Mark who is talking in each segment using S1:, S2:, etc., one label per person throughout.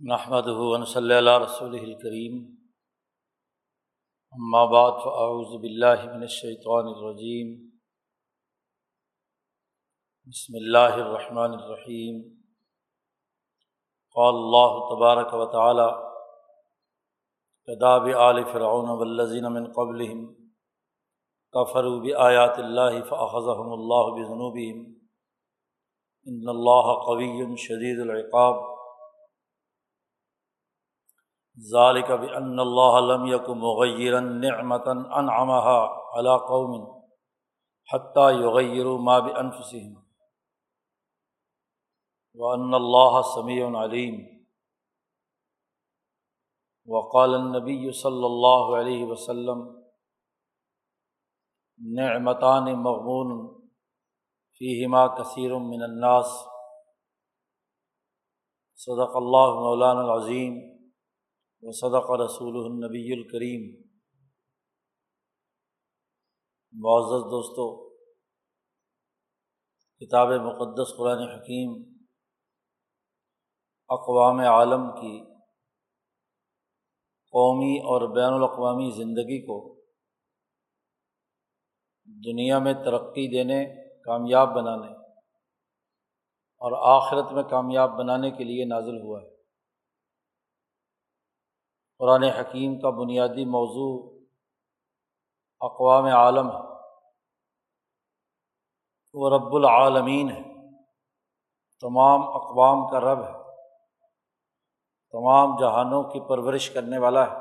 S1: نحمد ہُون صلی اللہ رسول الکریم بعد فاعوذ باللہ من الشیطان الرجیم بسم اللہ الرحمن الرحیم قال اللہ تبارک و تعالی کداب آل فرعون والذین من قبلہم کفروا بآیات اللہ فأخذهم اللہ بذنوبہم ان اللہ قوی شدید العقاب. ذالک بان اللہ لم یک مغیرا نعمتا انعمها على قوم حتى یغیروا ما بانفسهم وان اللہ سمیع علیم وقال النبی صلی اللہ علیہ وسلم نعمتان مغبون فیہما کثیر من الناس. صدق اللہ مولانا العظیم و صدق رسول النبی الکریم معزز دوستوں کتاب مقدس قرآن حکیم اقوام عالم کی قومی اور بین الاقوامی زندگی کو دنیا میں ترقی دینے، کامیاب بنانے اور آخرت میں کامیاب بنانے کے لیے نازل ہوا ہے۔ قرآن حکیم کا بنیادی موضوع اقوام عالم ہے۔ وہ رب العالمین ہے۔ تمام اقوام کا رب ہے۔ تمام جہانوں کی پرورش کرنے والا ہے۔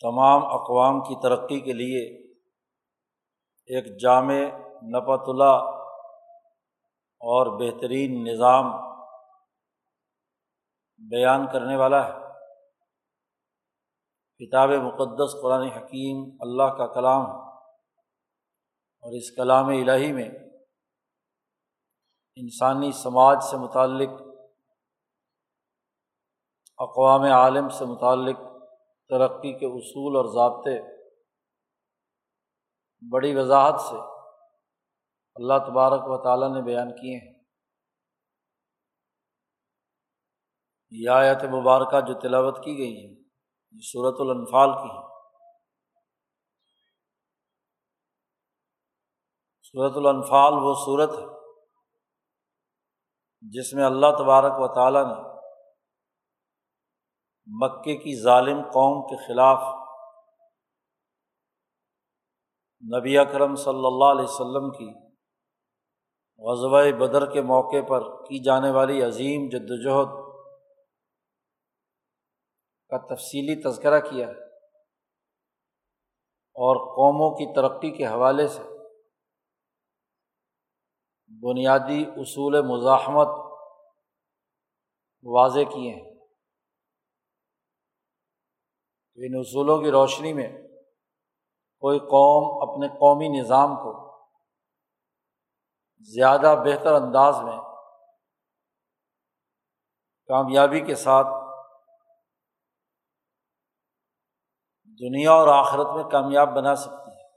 S1: تمام اقوام کی ترقی کے لیے ایک جامع نپت اللہ اور بہترین نظام بیان کرنے والا ہے۔ کتاب مقدس قرآن حکیم اللہ کا کلام اور اس کلام الہی میں انسانی سماج سے متعلق، اقوام عالم سے متعلق، ترقی کے اصول اور ضابطے بڑی وضاحت سے اللہ تبارک و تعالیٰ نے بیان کیے ہیں۔ یہ آیت مبارکہ جو تلاوت کی گئی ہے، یہ صورت الانفال کی ہے۔ صورت الانفال وہ صورت ہے جس میں اللہ تبارک و تعالیٰ نے مکے کی ظالم قوم کے خلاف نبی اکرم صلی اللہ علیہ وسلم کی غزوہ بدر کے موقع پر کی جانے والی عظیم جد وجہد کا تفصیلی تذکرہ کیا ہے اور قوموں کی ترقی کے حوالے سے بنیادی اصول مزاحمت واضح کیے ہیں۔ ان اصولوں کی روشنی میں کوئی قوم اپنے قومی نظام کو زیادہ بہتر انداز میں کامیابی کے ساتھ دنیا اور آخرت میں کامیاب بنا سکتی ہے۔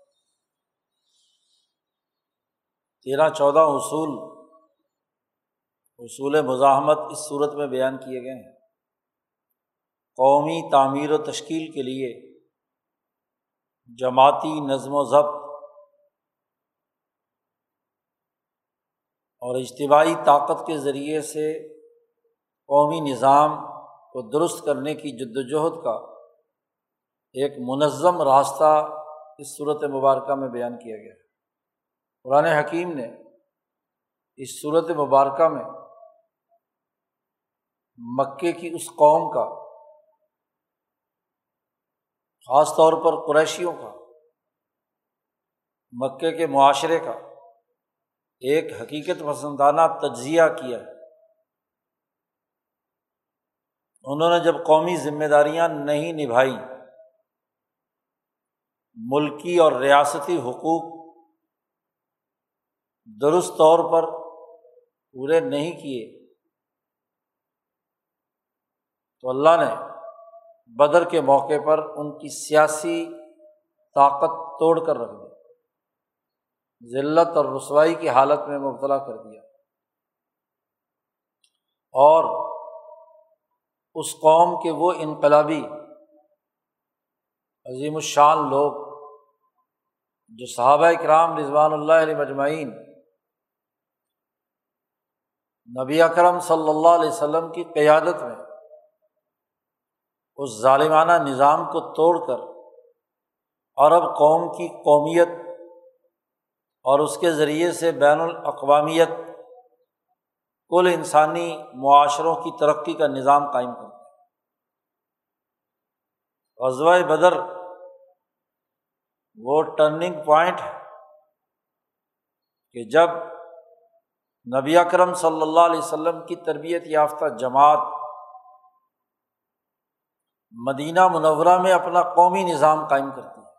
S1: تیرہ چودہ اصول اصول مزاحمت اس صورت میں بیان کیے گئے ہیں۔ قومی تعمیر و تشکیل کے لیے جماعتی نظم و ضبط اور اجتباعی طاقت کے ذریعے سے قومی نظام کو درست کرنے کی جد وجہد کا ایک منظم راستہ اس صورت مبارکہ میں بیان کیا گیا۔ ہے قرآن حکیم نے اس صورت مبارکہ میں مکے کی اس قوم کا، خاص طور پر قریشیوں کا، مکے کے معاشرے کا ایک حقیقت پسندانہ تجزیہ کیا۔ ہے انہوں نے جب قومی ذمہ داریاں نہیں نبھائی ملکی اور ریاستی حقوق درست طور پر پورے نہیں کیے، تو اللہ نے بدر کے موقع پر ان کی سیاسی طاقت توڑ کر رکھ دی۔ ذلت اور رسوائی کی حالت میں مبتلا کر دیا۔ اور اس قوم کے وہ انقلابی عظیم الشان لوگ جو صحابہ اکرام رضوان اللہ علیہ مجمعین نبی اکرم صلی اللہ علیہ وسلم کی قیادت میں اس ظالمانہ نظام کو توڑ کر عرب قوم کی قومیت اور اس کے ذریعے سے بین الاقوامیت کل انسانی معاشروں کی ترقی کا نظام قائم کرتا ہے غزوہ بدر، وہ ٹرننگ پوائنٹ ہے کہ جب نبی اکرم صلی اللہ علیہ وسلم کی تربیت یافتہ جماعت مدینہ منورہ میں اپنا قومی نظام قائم کرتی ہے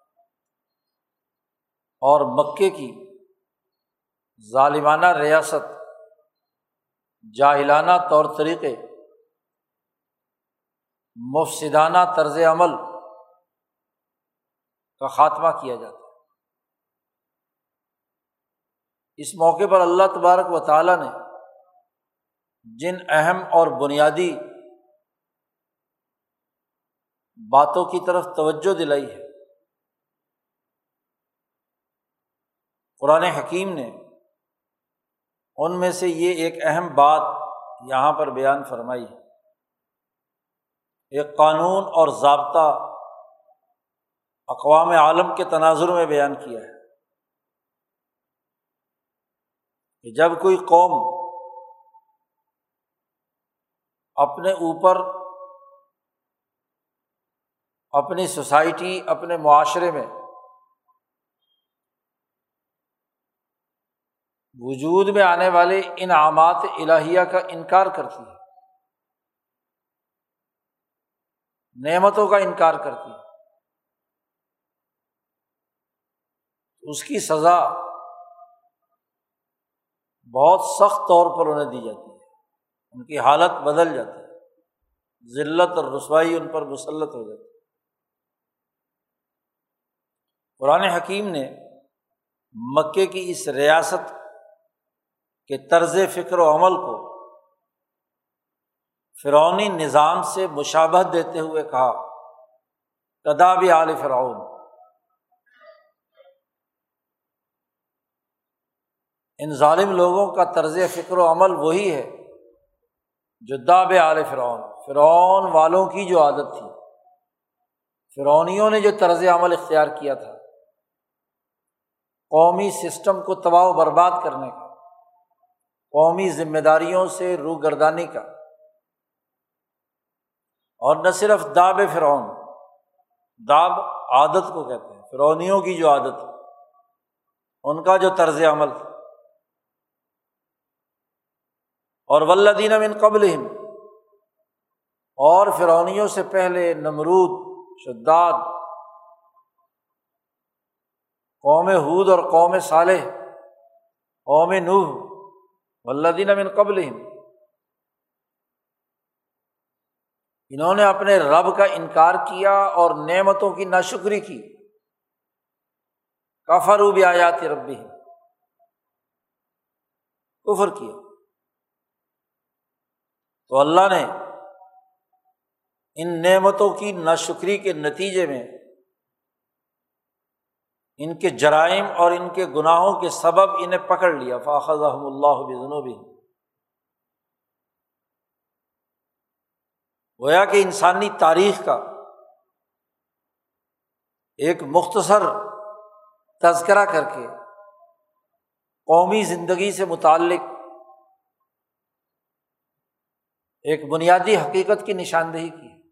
S1: اور مکے کی ظالمانہ ریاست، جاہلانہ طور طریقے، مفسدانہ طرز عمل کا خاتمہ کیا جاتا ہے۔ اس موقع پر اللہ تبارک و تعالیٰ نے جن اہم اور بنیادی باتوں کی طرف توجہ دلائی ہے، قرآن حکیم نے ان میں سے یہ ایک اہم بات یہاں پر بیان فرمائی ہے۔ ایک قانون اور ضابطہ اقوام عالم کے تناظر میں بیان کیا ہے کہ جب کوئی قوم اپنے اوپر اپنی سوسائٹی، اپنے معاشرے میں وجود میں آنے والے انعامات الہیہ کا انکار کرتی ہے، نعمتوں کا انکار کرتی ہے۔ اس کی سزا بہت سخت طور پر انہیں دی جاتی ہے۔ ان کی حالت بدل جاتی ہے۔ ذلت اور رسوائی ان پر مسلط ہو جاتی ہے۔ قرآن حکیم نے مکے کی اس ریاست کے طرز فکر و عمل کو فرونی نظام سے مشابہت دیتے ہوئے کہا کداب عال فرعون؟ ان ظالم لوگوں کا طرز فکر و عمل وہی ہے جو داب عال فرعون فرعون والوں کی جو عادت تھی۔ فرونیوں نے جو طرز عمل اختیار کیا تھا۔ قومی سسٹم کو تباہ و برباد کرنے کا، قومی ذمہ داریوں سے روگردانی کا۔ اور نہ صرف داب فرعون داب عادت کو کہتے ہیں فرونیوں کی جو عادت ان کا جو طرز عمل تھا۔ اور ولدین من قبل اور فرونیوں سے پہلے نمرود، شداد، قوم حود اور قوم صالح، قوم نوح ولدین من قبل انہوں نے اپنے رب کا انکار کیا اور نعمتوں کی ناشکری کی۔ کفر بھی آیات ربی کفر کیا۔ تو اللہ نے ان نعمتوں کی ناشکری کے نتیجے میں ان کے جرائم اور ان کے گناہوں کے سبب انہیں پکڑ لیا۔ فاخذ احمد اللہ بھی گویا کہ انسانی تاریخ کا ایک مختصر تذکرہ کر کے قومی زندگی سے متعلق ایک بنیادی حقیقت کی نشاندہی کی۔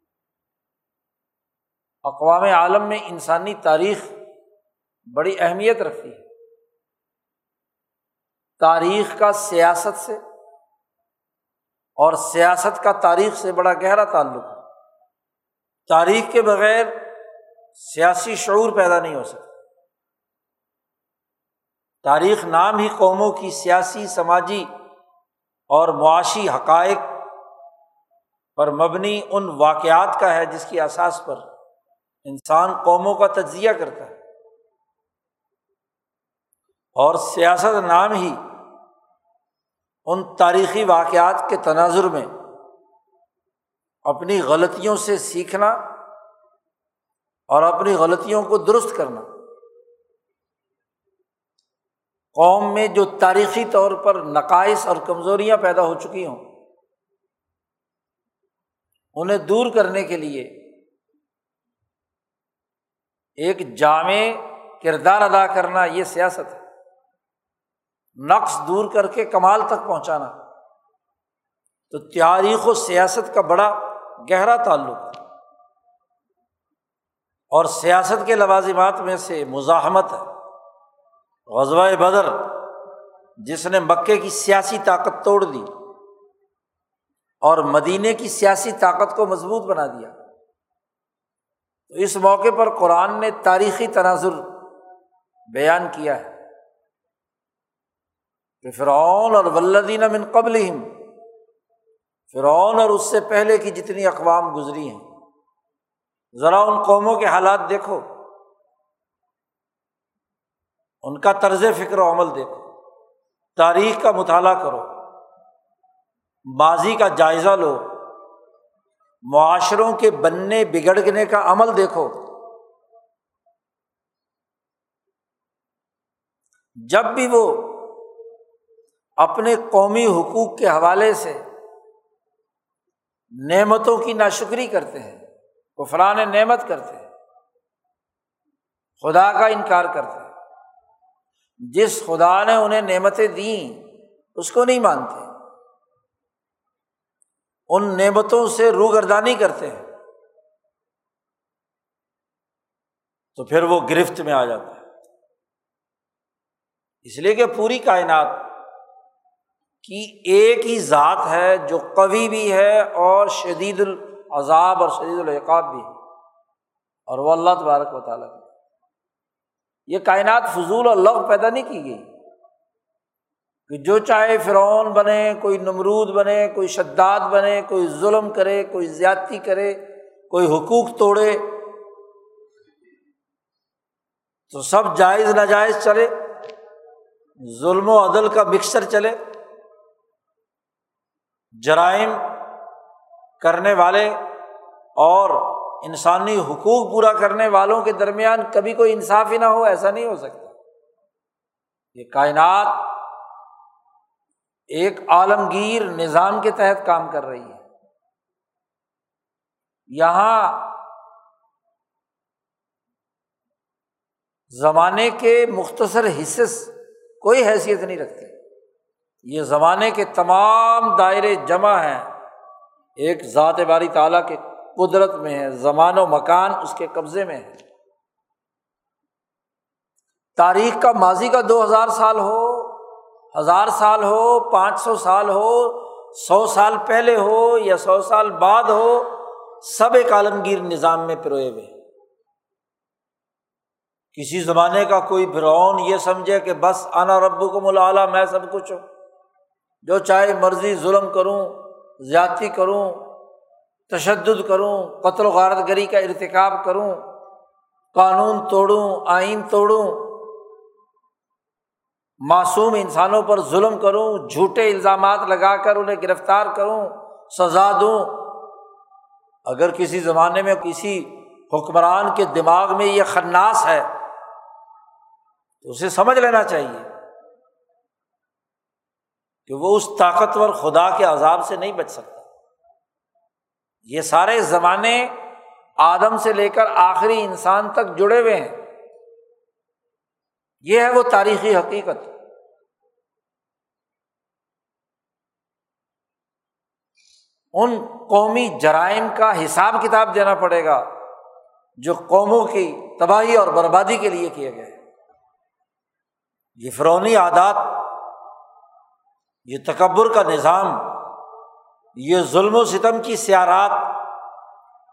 S1: اقوام عالم میں انسانی تاریخ بڑی اہمیت رکھتی ہے۔ تاریخ کا سیاست سے اور سیاست کا تاریخ سے بڑا گہرا تعلق ہے۔ تاریخ کے بغیر سیاسی شعور پیدا نہیں ہو سکتا۔ تاریخ نام ہی قوموں کی سیاسی، سماجی اور معاشی حقائق پر مبنی ان واقعات کا ہے جس کی اثاث پر انسان قوموں کا تجزیہ کرتا ہے۔ اور سیاست نام ہی ان تاریخی واقعات کے تناظر میں اپنی غلطیوں سے سیکھنا اور اپنی غلطیوں کو درست کرنا۔ قوم میں جو تاریخی طور پر نقائص اور کمزوریاں پیدا ہو چکی ہوں انہیں دور کرنے کے لیے ایک جامع کردار ادا کرنا یہ سیاست ہے۔ نقص دور کر کے کمال تک پہنچانا۔ تو تاریخ و سیاست کا بڑا گہرا تعلق ہے۔ اور سیاست کے لوازمات میں سے مزاحمت ہے۔ غزوہ بدر، جس نے مکے کی سیاسی طاقت توڑ دی۔ اور مدینے کی سیاسی طاقت کو مضبوط بنا دیا۔ تو اس موقع پر قرآن نے تاریخی تناظر بیان کیا ہے۔ کہ فرعون اور ولدین من قبل فرعون اور اس سے پہلے کی جتنی اقوام گزری ہیں، ذرا ان قوموں کے حالات دیکھو۔ ان کا طرز فکر و عمل دیکھو۔ تاریخ کا مطالعہ کرو۔ ماضی کا جائزہ لو۔ معاشروں کے بننے بگڑنے کا عمل دیکھو۔ جب بھی وہ اپنے قومی حقوق کے حوالے سے نعمتوں کی ناشکری کرتے ہیں، کفران نعمت کرتے ہیں، خدا کا انکار کرتے ہیں، جس خدا نے انہیں نعمتیں دیں، اس کو نہیں مانتے۔ ان نعمتوں سے روگردانی کرتے ہیں۔ تو پھر وہ گرفت میں آ جاتا ہے۔ اس لیے کہ پوری کائنات کی ایک ہی ذات ہے جو قوی بھی ہے اور شدید العذاب اور شدید العقاب بھی ہے۔ اور وہ اللہ تبارک و تعالیٰ۔ یہ کائنات فضول اور لغ پیدا نہیں کی گئی۔ کہ جو چاہے فرعون بنے، کوئی نمرود بنے، کوئی شداد بنے، کوئی ظلم کرے، کوئی زیادتی کرے، کوئی حقوق توڑے، تو سب جائز ناجائز چلے، ظلم و عدل کا مکسچر چلے، جرائم کرنے والے اور انسانی حقوق پورا کرنے والوں کے درمیان کبھی کوئی انصاف ہی نہ ہو، ایسا نہیں ہو سکتا۔ یہ کائنات ایک عالمگیر نظام کے تحت کام کر رہی ہے۔ یہاں زمانے کے مختصر حصے کوئی حیثیت نہیں رکھتے۔ یہ زمانے کے تمام دائرے جمع ہیں۔ ایک ذات باری تعالیٰ کے قدرت میں ہے زمان و مکان اس کے قبضے میں ہے تاریخ کا ماضی کا دو ہزار سال ہو ہزار سال ہو، پانچ سو سال ہو، سو سال پہلے ہو یا سو سال بعد ہو، سب ایک عالمگیر نظام میں پروئے ہوئے کسی زمانے کا کوئی فرعون یہ سمجھے کہ بس آنا ربو کو ملا میں سب کچھ ہوں۔ جو چاہے مرضی ظلم کروں، زیادتی کروں، تشدد کروں، قتل و غارت گری کا ارتکاب کروں، قانون توڑوں، آئین توڑوں معصوم انسانوں پر ظلم کروں، جھوٹے الزامات لگا کر انہیں گرفتار کروں، سزا دوں۔ اگر کسی زمانے میں کسی حکمران کے دماغ میں یہ خناس ہے، تو اسے سمجھ لینا چاہیے کہ وہ اس طاقتور خدا کے عذاب سے نہیں بچ سکتا۔ یہ سارے زمانے آدم سے لے کر آخری انسان تک جڑے ہوئے ہیں۔ یہ ہے وہ تاریخی حقیقت۔ ان قومی جرائم کا حساب کتاب دینا پڑے گا جو قوموں کی تباہی اور بربادی کے لیے کیے گئے۔ یہ فرونی عادات یہ تکبر کا نظام، یہ ظلم و ستم کی سیارات،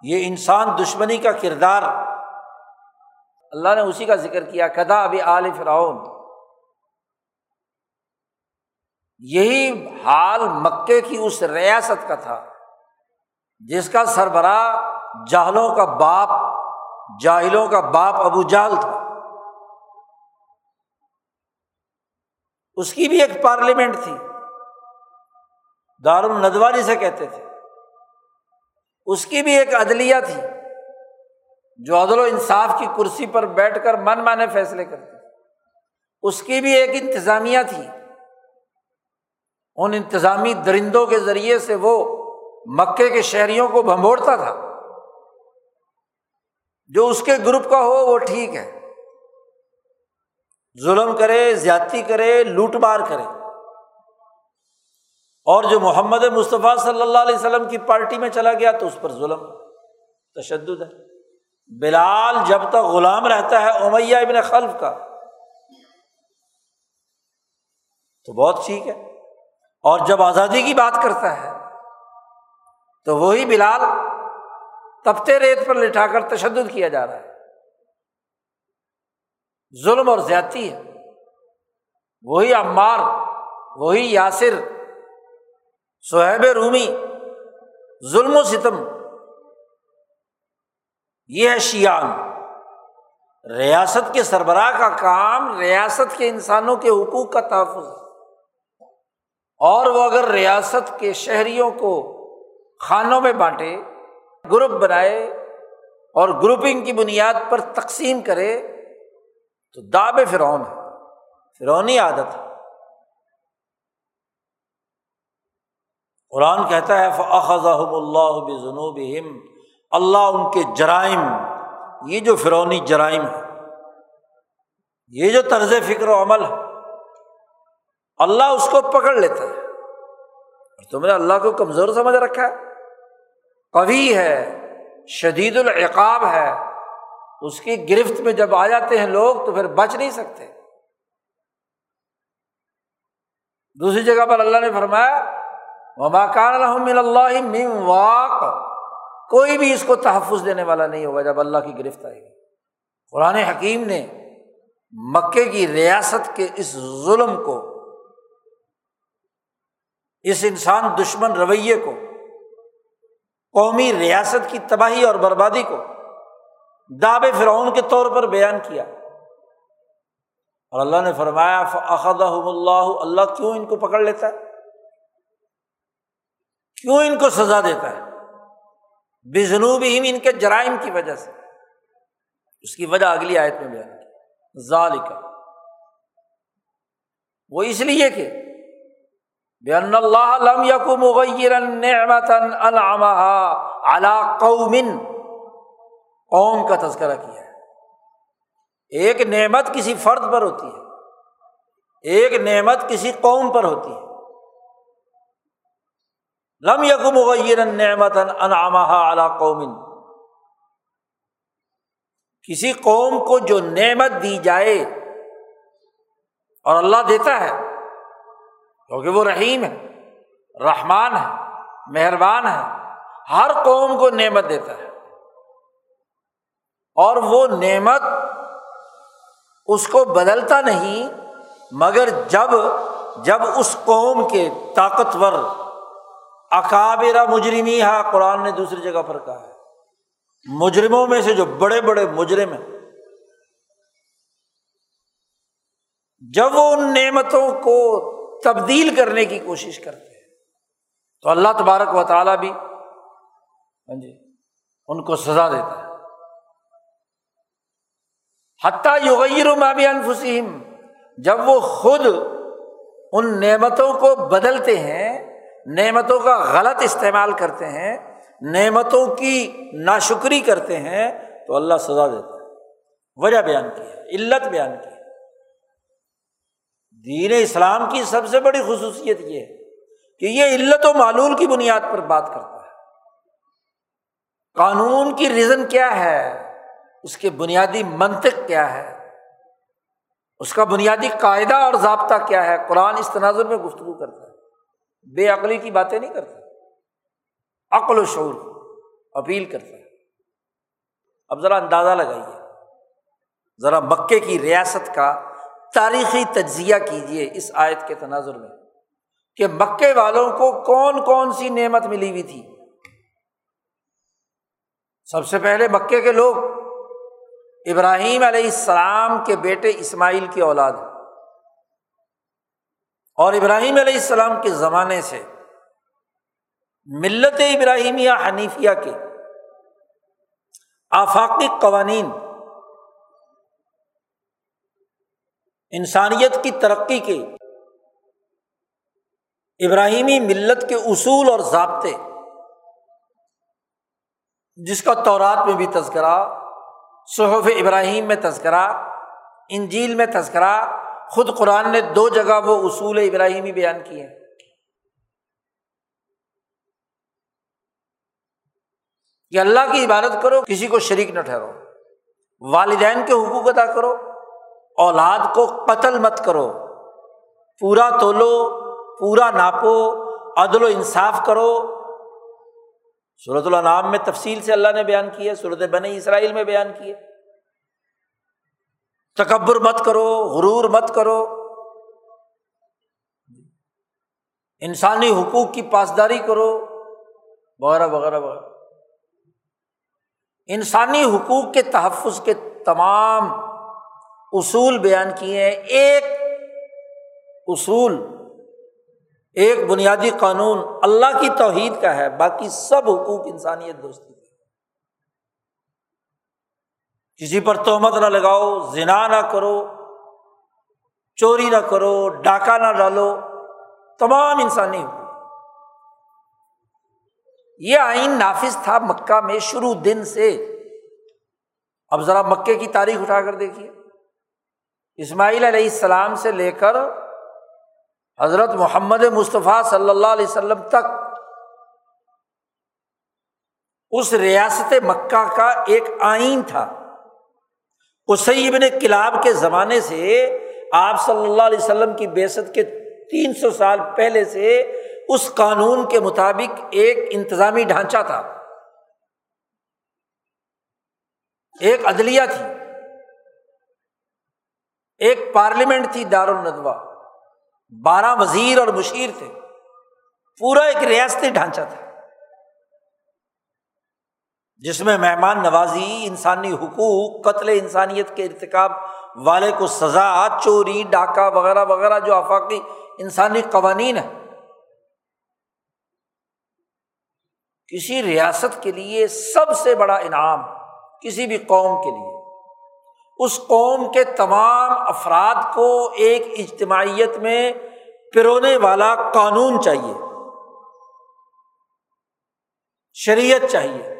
S1: یہ انسان دشمنی کا کردار۔ اللہ نے اسی کا ذکر کیا کدا ابھی آل فرعون۔ یہی حال مکے کی اس ریاست کا تھا، جس کا سربراہ جاہلوں کا باپ، جاہلوں کا باپ ابو جال تھا۔ اس کی بھی ایک پارلیمنٹ تھی دار الندوا جسے کہتے تھے۔ اس کی بھی ایک عدلیہ تھی۔ جو عدل و انصاف کی کرسی پر بیٹھ کر من مانے فیصلے کرتے اس کی بھی ایک انتظامیہ تھی۔ ان انتظامی درندوں کے ذریعے سے وہ مکے کے شہریوں کو بھمبوڑتا تھا۔ جو اس کے گروپ کا ہو وہ ٹھیک ہے۔ ظلم کرے، زیادتی کرے، لوٹ مار کرے۔ اور جو محمد مصطفیٰ صلی اللہ علیہ وسلم کی پارٹی میں چلا گیا تو اس پر ظلم، تشدد ہے۔ بلال جب تک غلام رہتا ہے، امیہ ابن خلف کا۔ تو بہت ٹھیک ہے۔ اور جب آزادی کی بات کرتا ہے، تو وہی بلال تپتے ریت پر لٹھا کر تشدد کیا جا رہا ہے۔ ظلم اور زیادتی ہے۔ وہی عمار، وہی یاسر سہیب رومی، ظلم و ستم۔ یہ ہے شیان ریاست کے سربراہ کا کام ریاست کے انسانوں کے حقوق کا تحفظ۔ اور وہ اگر ریاست کے شہریوں کو خانوں میں بانٹے، گروپ بنائے اور گروپنگ کی بنیاد پر تقسیم کرے، تو داب فرعون ہے۔ فرونی عادت ہے۔ قرآن کہتا ہے فخذم اللہ بنوب اللہ ان کے جرائم، یہ جو فرونی جرائم ہے یہ جو طرز فکر و عمل ہے اللہ اس کو پکڑ لیتا ہے۔ تم نے اللہ کو کمزور سمجھ رکھا ہے۔ کبھی ہے، شدید العقاب ہے۔ اس کی گرفت میں جب آ جاتے ہیں لوگ تو پھر بچ نہیں سکتے۔ دوسری جگہ پر اللہ نے فرمایا وماکان اللہ واق۔ کوئی بھی اس کو تحفظ دینے والا نہیں ہوگا جب اللہ کی گرفت آئے گی۔ قرآن حکیم نے مکے کی ریاست کے اس ظلم کو، اس انسان دشمن رویے کو، قومی ریاست کی تباہی اور بربادی کو داب فرعون کے طور پر بیان کیا۔ اور اللہ نے فرمایا اللہ اللہ کیوں ان کو پکڑ لیتا ہے؟ کیوں ان کو سزا دیتا ہے؟ بے جنوبی ان کے جرائم کی وجہ سے۔ اس کی وجہ اگلی آیت میں بیان کی۔ ظالقہ وہ اس لیے کہ بے اللہ لم یق مغیر نعمت علا قومن قوم کا تذکرہ کیا ہے۔ ایک نعمت کسی فرد پر ہوتی ہے، ایک نعمت کسی قوم پر ہوتی ہے۔ لم یق مغیر نعمت انعامہ علا قومن کسی قوم کو جو نعمت دی جائے اور اللہ دیتا ہے، کیونکہ وہ رحیم ہے، رحمان ہے، مہربان ہے، ہر قوم کو نعمت دیتا ہے۔ اور وہ نعمت اس کو بدلتا نہیں، مگر جب جب اس قوم کے طاقتور اکابرا مجرمی ہے قرآن نے دوسری جگہ پر کہا ہے۔ مجرموں میں سے جو بڑے بڑے مجرم ہیں، جب وہ ان نعمتوں کو تبدیل کرنے کی کوشش کرتے ہیں، تو اللہ تبارک و تعالیٰ بھی ہاں جی ان کو سزا دیتا ہے۔ حتیٰ یغیر بھی انفسیم جب وہ خود ان نعمتوں کو بدلتے ہیں نعمتوں کا غلط استعمال کرتے ہیں، نعمتوں کی ناشکری کرتے ہیں، تو اللہ سزا دیتا ہے۔ وجہ بیان کی ہے، علت بیان کی ہے۔ دین اسلام کی سب سے بڑی خصوصیت یہ ہے کہ یہ علت و معلول کی بنیاد پر بات کرتا ہے۔ قانون کی ریزن کیا ہے؟ اس کے بنیادی منطق کیا ہے؟ اس کا بنیادی قاعدہ اور ضابطہ کیا ہے؟ قرآن اس تناظر میں گفتگو کرتا ہے۔ بے عقلی کی باتیں نہیں کرتا، عقل و شعور اپیل کرتا ہے۔ اب ذرا اندازہ لگائیے، ذرا مکے کی ریاست کا تاریخی تجزیہ کیجیے اس آیت کے تناظر میں کہ مکے والوں کو کون کون سی نعمت ملی ہوئی تھی۔ سب سے پہلے مکے کے لوگ، ابراہیم علیہ السلام کے بیٹے اسماعیل کی اولاد۔ اور ابراہیم علیہ السلام کے زمانے سے، ملت ابراہیمیہ حنیفیہ کے آفاقی قوانین، انسانیت کی ترقی کے ابراہیمی ملت کے اصول اور ضابطے، جس کا تورات میں بھی تذکرہ، صحف ابراہیم میں تذکرہ، انجیل میں تذکرہ خود قرآن نے دو جگہ وہ اصول ابراہیمی بیان کیے ہیں۔ کہ اللہ کی عبادت کرو، کسی کو شریک نہ ٹھہرو۔ والدین کے حقوق ادا کرو، اولاد کو قتل مت کرو۔ پورا تولو، پورا ناپو، عدل و انصاف کرو۔ صورت اللہ میں تفصیل سے اللہ نے بیان کیا صورت بنی اسرائیل میں بیان کیے تکبر مت کرو، غرور مت کرو۔ انسانی حقوق کی پاسداری کرو، وغیرہ وغیرہ وغیرہ۔ انسانی حقوق کے تحفظ کے تمام اصول بیان کیے ہیں۔ ایک اصول، ایک بنیادی قانون اللہ کی توحید کا ہے، باقی سب حقوق انسانیت دوستی۔ کسی پر تہمت نہ لگاؤ، زنا نہ کرو، چوری نہ کرو، ڈاکہ نہ ڈالو، تمام انسانی حقوق یہ آئین نافذ تھا مکہ میں شروع دن سے۔ اب ذرا مکے کی تاریخ اٹھا کر دیکھیے۔ اسماعیل علیہ السلام سے لے کر حضرت محمد مصطفیٰ صلی اللہ علیہ وسلم تک اس ریاست مکہ کا ایک آئین تھا۔ اسی ابن کلاب کے زمانے سے آپ صلی اللہ علیہ وسلم کی بےسط کے تین سو سال پہلے سے اس قانون کے مطابق ایک انتظامی ڈھانچہ تھا۔ ایک عدلیہ تھی۔ ایک پارلیمنٹ تھی دار الدوا بارہ وزیر اور مشیر تھے۔ پورا ایک ریاستی ڈھانچہ تھا۔ جس میں مہمان نوازی، انسانی حقوق، قتل انسانیت کے ارتکاب والے کو سزا، چوری، ڈاکہ وغیرہ وغیرہ جو آفاقی انسانی قوانین ہے کسی ریاست کے لیے سب سے بڑا انعام کسی بھی قوم کے لیے، اس قوم کے تمام افراد کو ایک اجتماعیت میں پرونے والا قانون چاہیے، شریعت چاہیے۔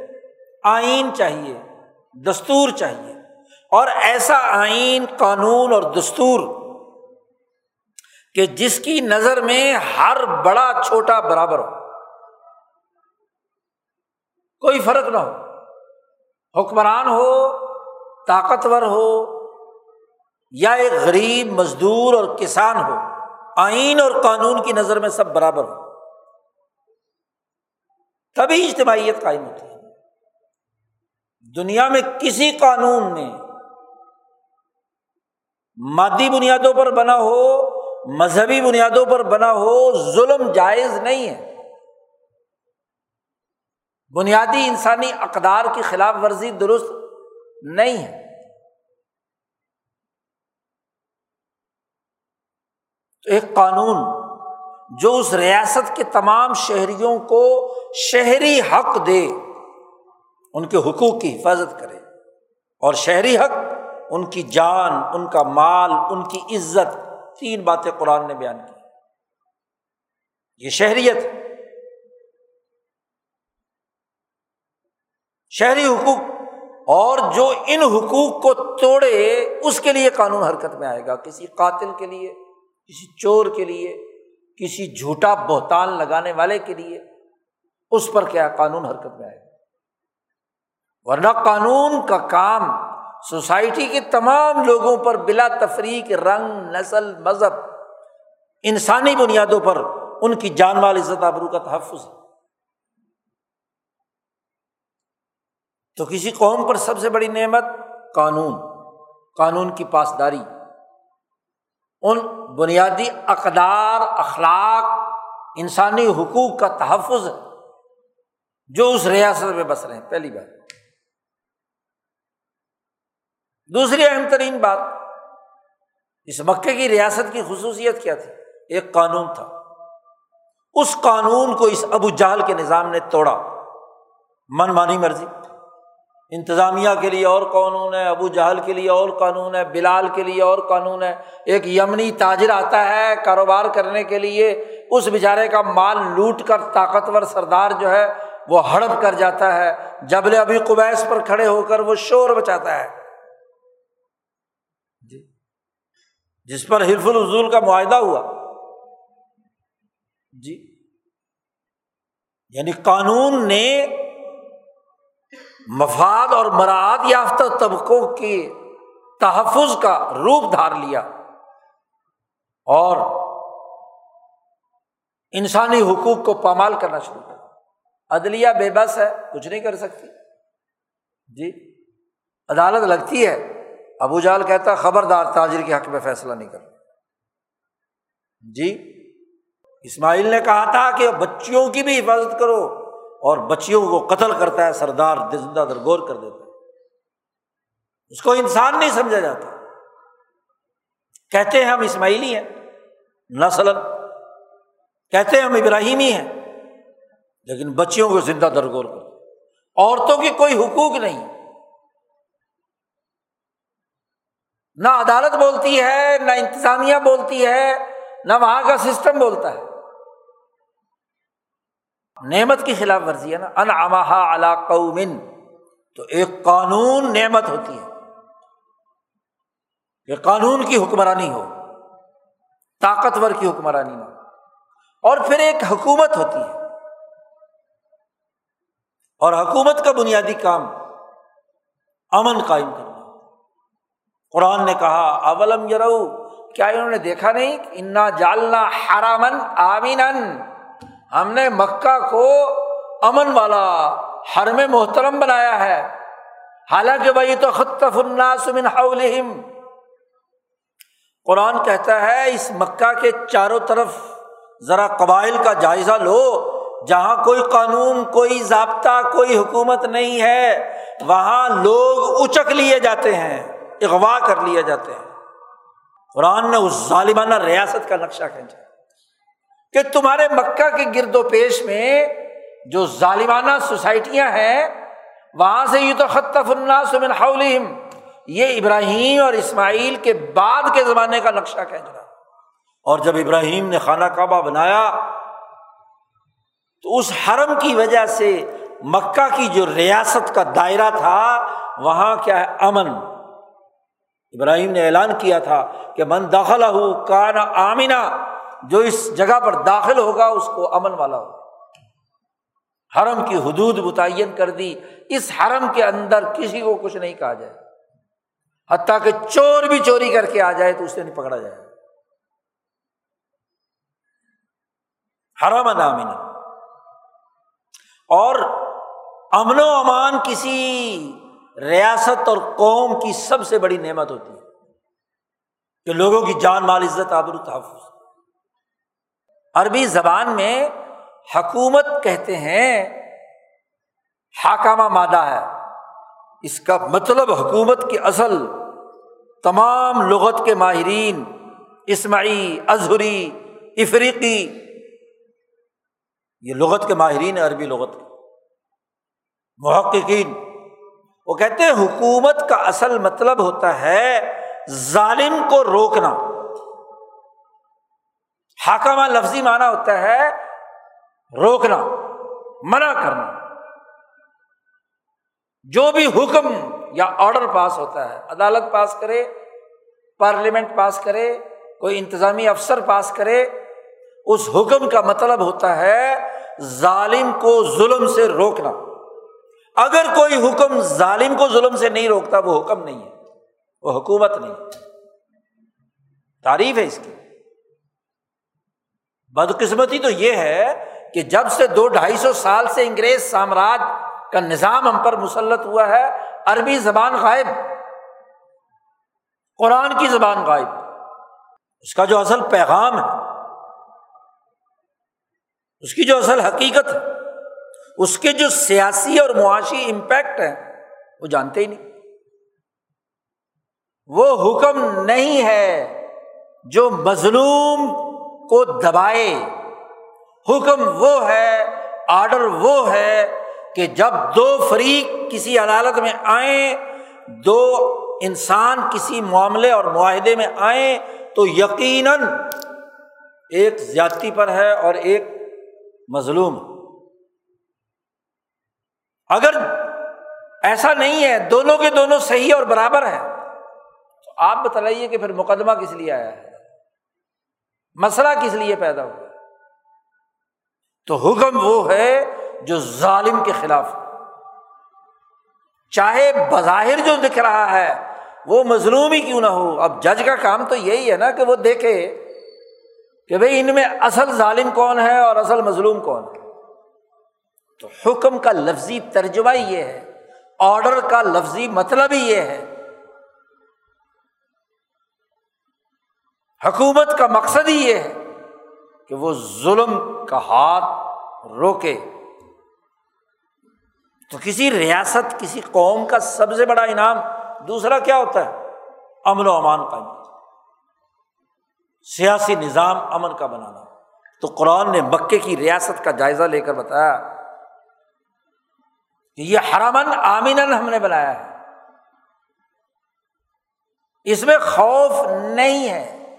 S1: آئین چاہیے، دستور چاہیے۔ اور ایسا آئین قانون اور دستور کہ جس کی نظر میں ہر بڑا چھوٹا برابر ہو۔ کوئی فرق نہ ہو۔ حکمران ہو، طاقتور ہو، یا ایک غریب، مزدور اور کسان ہو، آئین اور قانون کی نظر میں سب برابر ہو۔ تبھی اجتماعیت قائم ہوتی ہے۔ دنیا میں کسی قانون نے مادی بنیادوں پر بنا ہو، مذہبی بنیادوں پر بنا ہو، ظلم جائز نہیں ہے۔ بنیادی انسانی اقدار کی خلاف ورزی درست نہیں ہے۔ تو ایک قانون جو اس ریاست کے تمام شہریوں کو شہری حق دے۔ ان کے حقوق کی حفاظت کرے اور شہری حق، ان کی جان، ان کا مال، ان کی عزت، تین باتیں قرآن نے بیان کی۔ یہ شہریت۔ شہری حقوق۔ اور جو ان حقوق کو توڑے، اس کے لیے قانون حرکت میں آئے گا۔ کسی قاتل کے لیے، کسی چور کے لیے، کسی جھوٹا بہتان لگانے والے کے لیے، اس پر کیا قانون حرکت میں آئے گا؟ ورنہ قانون کا کام سوسائٹی کے تمام لوگوں پر بلا تفریق، رنگ، نسل، مذہب، انسانی بنیادوں پر ان کی جان مال، عزت، آبرو کا تحفظ ہے۔ تو کسی قوم پر سب سے بڑی نعمت قانون قانون کی پاسداری۔ ان بنیادی اقدار، اخلاق، انسانی حقوق کا تحفظ جو اس ریاست میں بس رہے ہیں۔ پہلی بات۔ دوسری اہم ترین بات، اس مکے کی ریاست کی خصوصیت کیا تھی؟ ایک قانون تھا۔ اس قانون کو اس ابو جہل کے نظام نے توڑا۔ من مانی مرضی۔ انتظامیہ کے لیے اور قانون ہے، ابو جہل کے لیے اور قانون ہے، بلال کے لیے اور قانون ہے۔ ایک یمنی تاجر آتا ہے کاروبار کرنے کے لیے، اس بیچارے کا مال لوٹ کر طاقتور سردار جو ہے، وہ ہڑپ کر جاتا ہے۔ جبل ابھی قبیس پر کھڑے ہو کر وہ شور بچاتا ہے۔ جس پر حلف الضول کا معاہدہ ہوا۔ جی۔ یعنی قانون نے مفاد اور مراعات یافتہ طبقوں کے تحفظ کا روپ دھار لیا اور انسانی حقوق کو پامال کرنا شروع کر عدلیہ بے بس ہے، کچھ نہیں کر سکتی۔ جی عدالت لگتی ہے۔ ابو جال کہتا خبردار، تاجر کے حق میں فیصلہ نہیں کر جی اسماعیل نے کہا تھا کہ بچیوں کی بھی حفاظت کرو اور بچیوں کو قتل کرتا ہے، سردار زندہ درگور کر دیتا ہے۔ اس کو انسان نہیں سمجھا جاتا۔ کہتے ہیں ہم اسماعیلی ہیں نسل کہتے ہیں ہم ابراہیمی ہیں، لیکن بچیوں کو زندہ درگور کر عورتوں کی کوئی حقوق نہیں۔ نہ عدالت بولتی ہے، نہ انتظامیہ بولتی ہے، نہ وہاں کا سسٹم بولتا ہے۔ نعمت کی خلاف ورزی ہے نا۔ ان امہا علا قومن۔ تو ایک قانون نعمت ہوتی ہے۔ کہ قانون کی حکمرانی ہو۔ طاقتور کی حکمرانی ہو۔ اور پھر ایک حکومت ہوتی ہے۔ اور حکومت کا بنیادی کام امن قائم کرنا۔ قرآن نے کہا، اولم یرو؟ کیا انہوں نے دیکھا نہیں? انا جالنا ہرامن آمین ہم نے مکہ کو امن والا ہر میں محترم بنایا ہے۔ حالانکہ بھائی تو خطف الناس من حولہم قرآن کہتا ہے، اس مکہ کے چاروں طرف ذرا قبائل کا جائزہ لو، جہاں کوئی قانون، کوئی ضابطہ، کوئی حکومت نہیں ہے، وہاں لوگ اچک لیے جاتے ہیں۔ اغوا کر لیے جاتے ہیں۔ قرآن نے اس ظالمانہ ریاست کا نقشہ کھینچا۔ کہ تمہارے مکہ کے گرد و پیش میں جو ظالمانہ سوسائٹیاں ہیں، وہاں سے یہ تو خطف الناس من حولہم۔ یہ ابراہیم اور اسماعیل کے بعد کے زمانے کا نقشہ کہہ رہا۔ اور جب ابراہیم نے خانہ کعبہ بنایا، تو اس حرم کی وجہ سے مکہ کی جو ریاست کا دائرہ تھا، وہاں کیا ہے؟ امن۔ ابراہیم نے اعلان کیا تھا کہ من داخلہ ہو کانا آمینہ جو اس جگہ پر داخل ہوگا، اس کو امن والا ہوگا۔ حرم کی حدود متعین کر دی۔ اس حرم کے اندر کسی کو کچھ نہیں کہا جائے۔ حتیٰ کہ چور بھی چوری کر کے آ جائے تو اسے نہیں پکڑا جائے۔ حرم نامن اور امن و امان کسی ریاست اور قوم کی سب سے بڑی نعمت ہوتی ہے کہ لوگوں کی جان، مال، عزت، آبرو، تحفظ۔ عربی زبان میں حکومت کہتے ہیں حاکامہ مادہ ہے۔ اس کا مطلب حکومت کی اصل تمام لغت کے ماہرین اسمعی اظہری افریقی، یہ لغت کے ماہرین عربی لغت کے۔ محققین۔ وہ کہتے ہیں حکومت کا اصل مطلب ہوتا ہے ظالم کو روکنا۔ حاکمہ لفظی مانا ہوتا ہے روکنا، منع کرنا۔ جو بھی حکم یا آڈر پاس ہوتا ہے، عدالت پاس کرے، پارلیمنٹ پاس کرے، کوئی انتظامی افسر پاس کرے، اس حکم کا مطلب ہوتا ہے ظالم کو ظلم سے روکنا۔ اگر کوئی حکم ظالم کو ظلم سے نہیں روکتا، وہ حکم نہیں ہے، وہ حکومت نہیں تعریف ہے اس کی۔ بدقسمتی تو یہ ہے کہ جب سے دو ڈھائی سو سال سے انگریز سامراج کا نظام ہم پر مسلط ہوا ہے، عربی زبان غائب، قرآن کی زبان غائب۔ اس کا جو اصل پیغام ہے، اس کی جو اصل حقیقت ہے۔ اس کے جو سیاسی اور معاشی امپیکٹ ہے وہ جانتے ہی نہیں۔ وہ حکم نہیں ہے جو مظلوم کو دبائے۔ حکم وہ ہے آڈر وہ ہے کہ جب دو فریق کسی عدالت میں آئیں، دو انسان کسی معاملے اور معاہدے میں آئیں، تو یقیناً ایک زیادتی پر ہے اور ایک مظلوم۔ اگر ایسا نہیں ہے، دونوں کے دونوں صحیح اور برابر ہیں، تو آپ بتلائیے کہ پھر مقدمہ کس لیے آیا ہے؟ مسئلہ کس لیے پیدا ہوا؟ تو حکم وہ ہے جو ظالم کے خلاف چاہے بظاہر جو دکھ رہا ہے، وہ مظلوم ہی کیوں نہ ہو؟ اب جج کا کام تو یہی ہے نا کہ وہ دیکھے کہ بھائی ان میں اصل ظالم کون ہے اور اصل مظلوم کون ہے۔ تو حکم کا لفظی ترجمہ یہ ہے آڈر کا لفظی مطلب ہی یہ ہے۔ حکومت کا مقصد ہی یہ ہے کہ وہ ظلم کا ہاتھ روکے۔ تو کسی ریاست، کسی قوم کا سب سے بڑا انعام دوسرا کیا ہوتا ہے؟ امن و امان کا سیاسی نظام امن کا بنانا۔ تو قرآن نے مکے کی ریاست کا جائزہ لے کر بتایا کہ یہ حرمن آمین ہم نے بنایا ہے۔ اس میں خوف نہیں ہے۔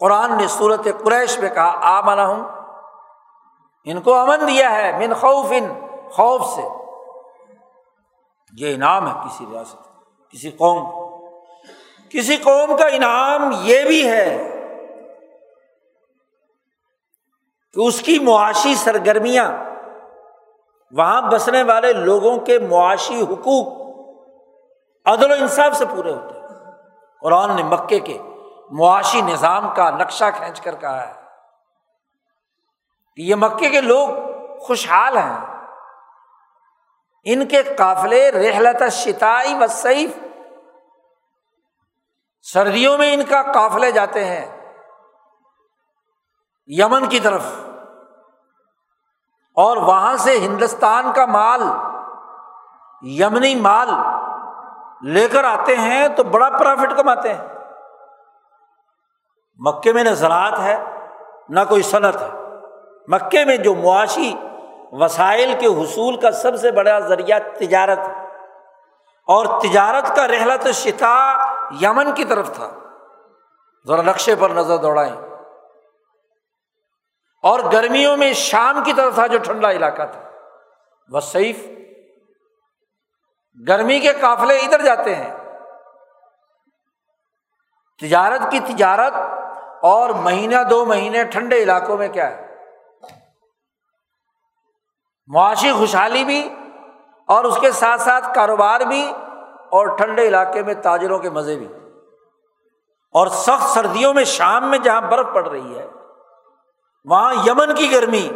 S1: قرآن نے صورت قریش میں کہا، آ منا ہوں ان کو امن دیا ہے من خوف ان خوف سے۔ یہ انعام ہے کسی ریاست، کسی قوم کسی قوم کا انعام یہ بھی ہے کہ اس کی معاشی سرگرمیاں وہاں بسنے والے لوگوں کے معاشی حقوق عدل و انصاف سے پورے ہوتے ہیں۔ قرآن نے مکے کے معاشی نظام کا نقشہ کھینچ کر کہا ہے کہ یہ مکے کے لوگ خوشحال ہیں۔ ان کے قافلے رحلت شتائی و سیف سردیوں میں ان کا قافلے جاتے ہیں۔ یمن کی طرف اور وہاں سے ہندوستان کا مال، یمنی مال لے کر آتے ہیں تو بڑا پرافٹ کماتے ہیں۔ مکے میں نہ زراعت ہے، نہ کوئی صنعت ہے۔ مکے میں جو معاشی وسائل کے حصول کا سب سے بڑا ذریعہ تجارت ہے۔ اور تجارت کا رحلت شتا یمن کی طرف تھا۔ ذرا نقشے پر نظر دوڑائیں۔ اور گرمیوں میں شام کی طرف تھا جو ٹھنڈا علاقہ تھا۔ وسیف گرمی کے قافلے ادھر جاتے ہیں۔ تجارت کی تجارت اور مہینہ دو مہینے ٹھنڈے علاقوں میں کیا ہے؟ معاشی خوشحالی بھی اور اس کے ساتھ ساتھ کاروبار بھی اور ٹھنڈے علاقے میں تاجروں کے مزے بھی۔ اور سخت سردیوں میں شام میں جہاں برف پڑ رہی ہے وہاں یمن کی گرمی۔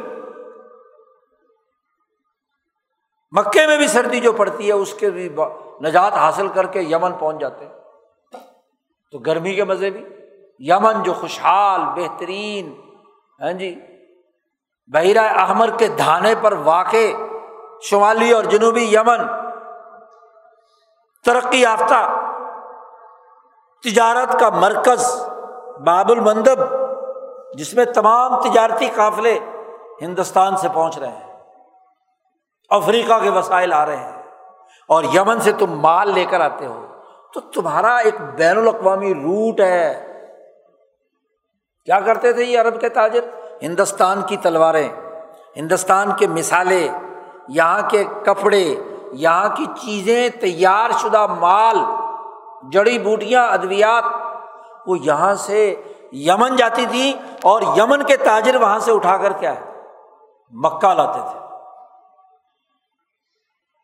S1: مکے میں بھی سردی جو پڑتی ہے، اس کے بھی نجات حاصل کر کے یمن پہنچ جاتے تو گرمی کے مزے بھی۔ یمن جو خوشحال، بہترین ہاں جی بحیرہ احمر کے دھانے پر واقع شمالی اور جنوبی یمن۔ ترقی یافتہ، تجارت کا مرکز، باب المندب۔ جس میں تمام تجارتی قافلے ہندوستان سے پہنچ رہے ہیں، افریقہ کے وسائل آ رہے ہیں، اور یمن سے تم مال لے کر آتے ہو، تو تمہارا ایک بین الاقوامی روٹ ہے۔ کیا کرتے تھے یہ عرب کے تاجر؟ ہندوستان کی تلواریں، ہندوستان کے مثالیں، یہاں کے کپڑے، یہاں کی چیزیں، تیار شدہ مال، جڑی بوٹیاں، ادویات، وہ یہاں سے یمن جاتی تھی اور یمن کے تاجر وہاں سے اٹھا کر کیا ہے؟ مکہ لاتے تھے۔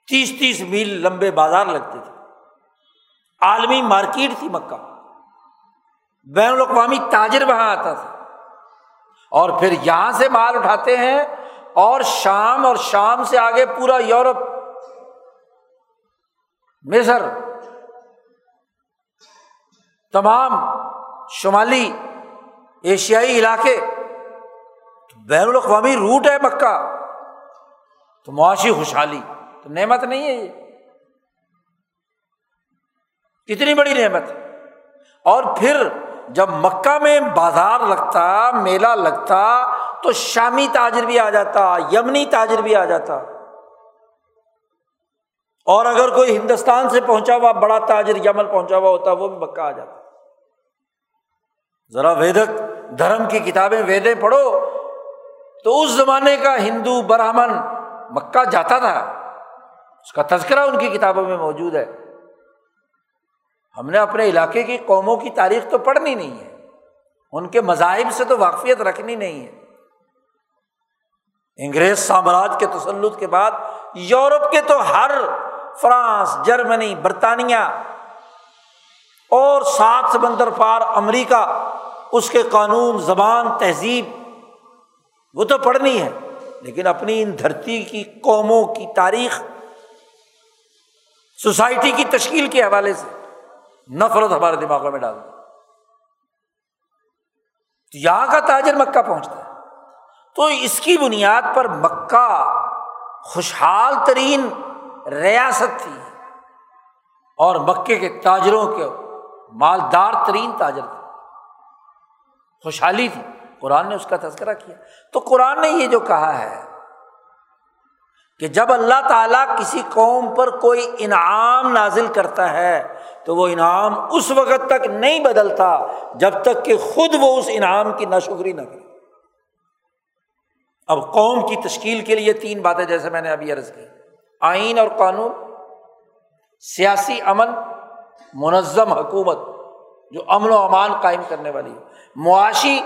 S1: تیس تیس میل لمبے بازار لگتے تھے۔ عالمی مارکیٹ تھی مکہ۔ بین الاقوامی تاجر وہاں آتا تھا۔ اور پھر یہاں سے مال اٹھاتے ہیں اور شام اور شام سے آگے پورا یورپ۔ مصر۔ تمام شمالی ایشیائی علاقے، بین الاقوامی روٹ ہے مکہ۔ تو معاشی خوشحالی، تو نعمت نہیں ہے یہ۔ کتنی بڑی نعمت۔ اور پھر جب مکہ میں بازار لگتا، میلہ لگتا، تو شامی تاجر بھی آ جاتا، یمنی تاجر بھی آ جاتا۔ اور اگر کوئی ہندوستان سے پہنچا ہوا، بڑا تاجر یمن پہنچا ہوا ہوتا، وہ بھی مکہ آ جاتا۔ ذرا ویدک دھرم کی کتابیں ویدیں پڑھو، تو اس زمانے کا ہندو برہمن مکہ جاتا تھا۔ اس کا تذکرہ ان کی کتابوں میں موجود ہے۔ ہم نے اپنے علاقے کی قوموں کی تاریخ تو پڑھنی نہیں ہے۔ ان کے مذاہب سے تو واقفیت رکھنی نہیں ہے۔ انگریز سامراج کے تسلط کے بعد یورپ کے تو ہر فرانس، جرمنی، برطانیہ اور سات سمندر پار امریکہ اس کے قانون، زبان، تہذیب، وہ تو پڑھنی ہے، لیکن اپنی ان دھرتی کی قوموں کی تاریخ، سوسائٹی کی تشکیل کے حوالے سے نفرت ہمارے دماغوں میں ڈال تو یہاں کا تاجر مکہ پہنچتا ہے۔ تو اس کی بنیاد پر مکہ خوشحال ترین ریاست تھی اور مکے کے تاجروں کے مالدار ترین تاجر تھے۔ خوشحالی تھی۔ قرآن نے اس کا تذکرہ کیا۔ تو قرآن نے یہ جو کہا ہے کہ جب اللہ تعالیٰ کسی قوم پر کوئی انعام نازل کرتا ہے، تو وہ انعام اس وقت تک نہیں بدلتا جب تک کہ خود وہ اس انعام کی ناشکری نہ کرے۔ اب قوم کی تشکیل کے لیے تین باتیں جیسے میں نے ابھی عرض کی۔ آئین اور قانون، سیاسی امن منظم حکومت، جو امن و امان قائم کرنے والی۔ ہے معاشی،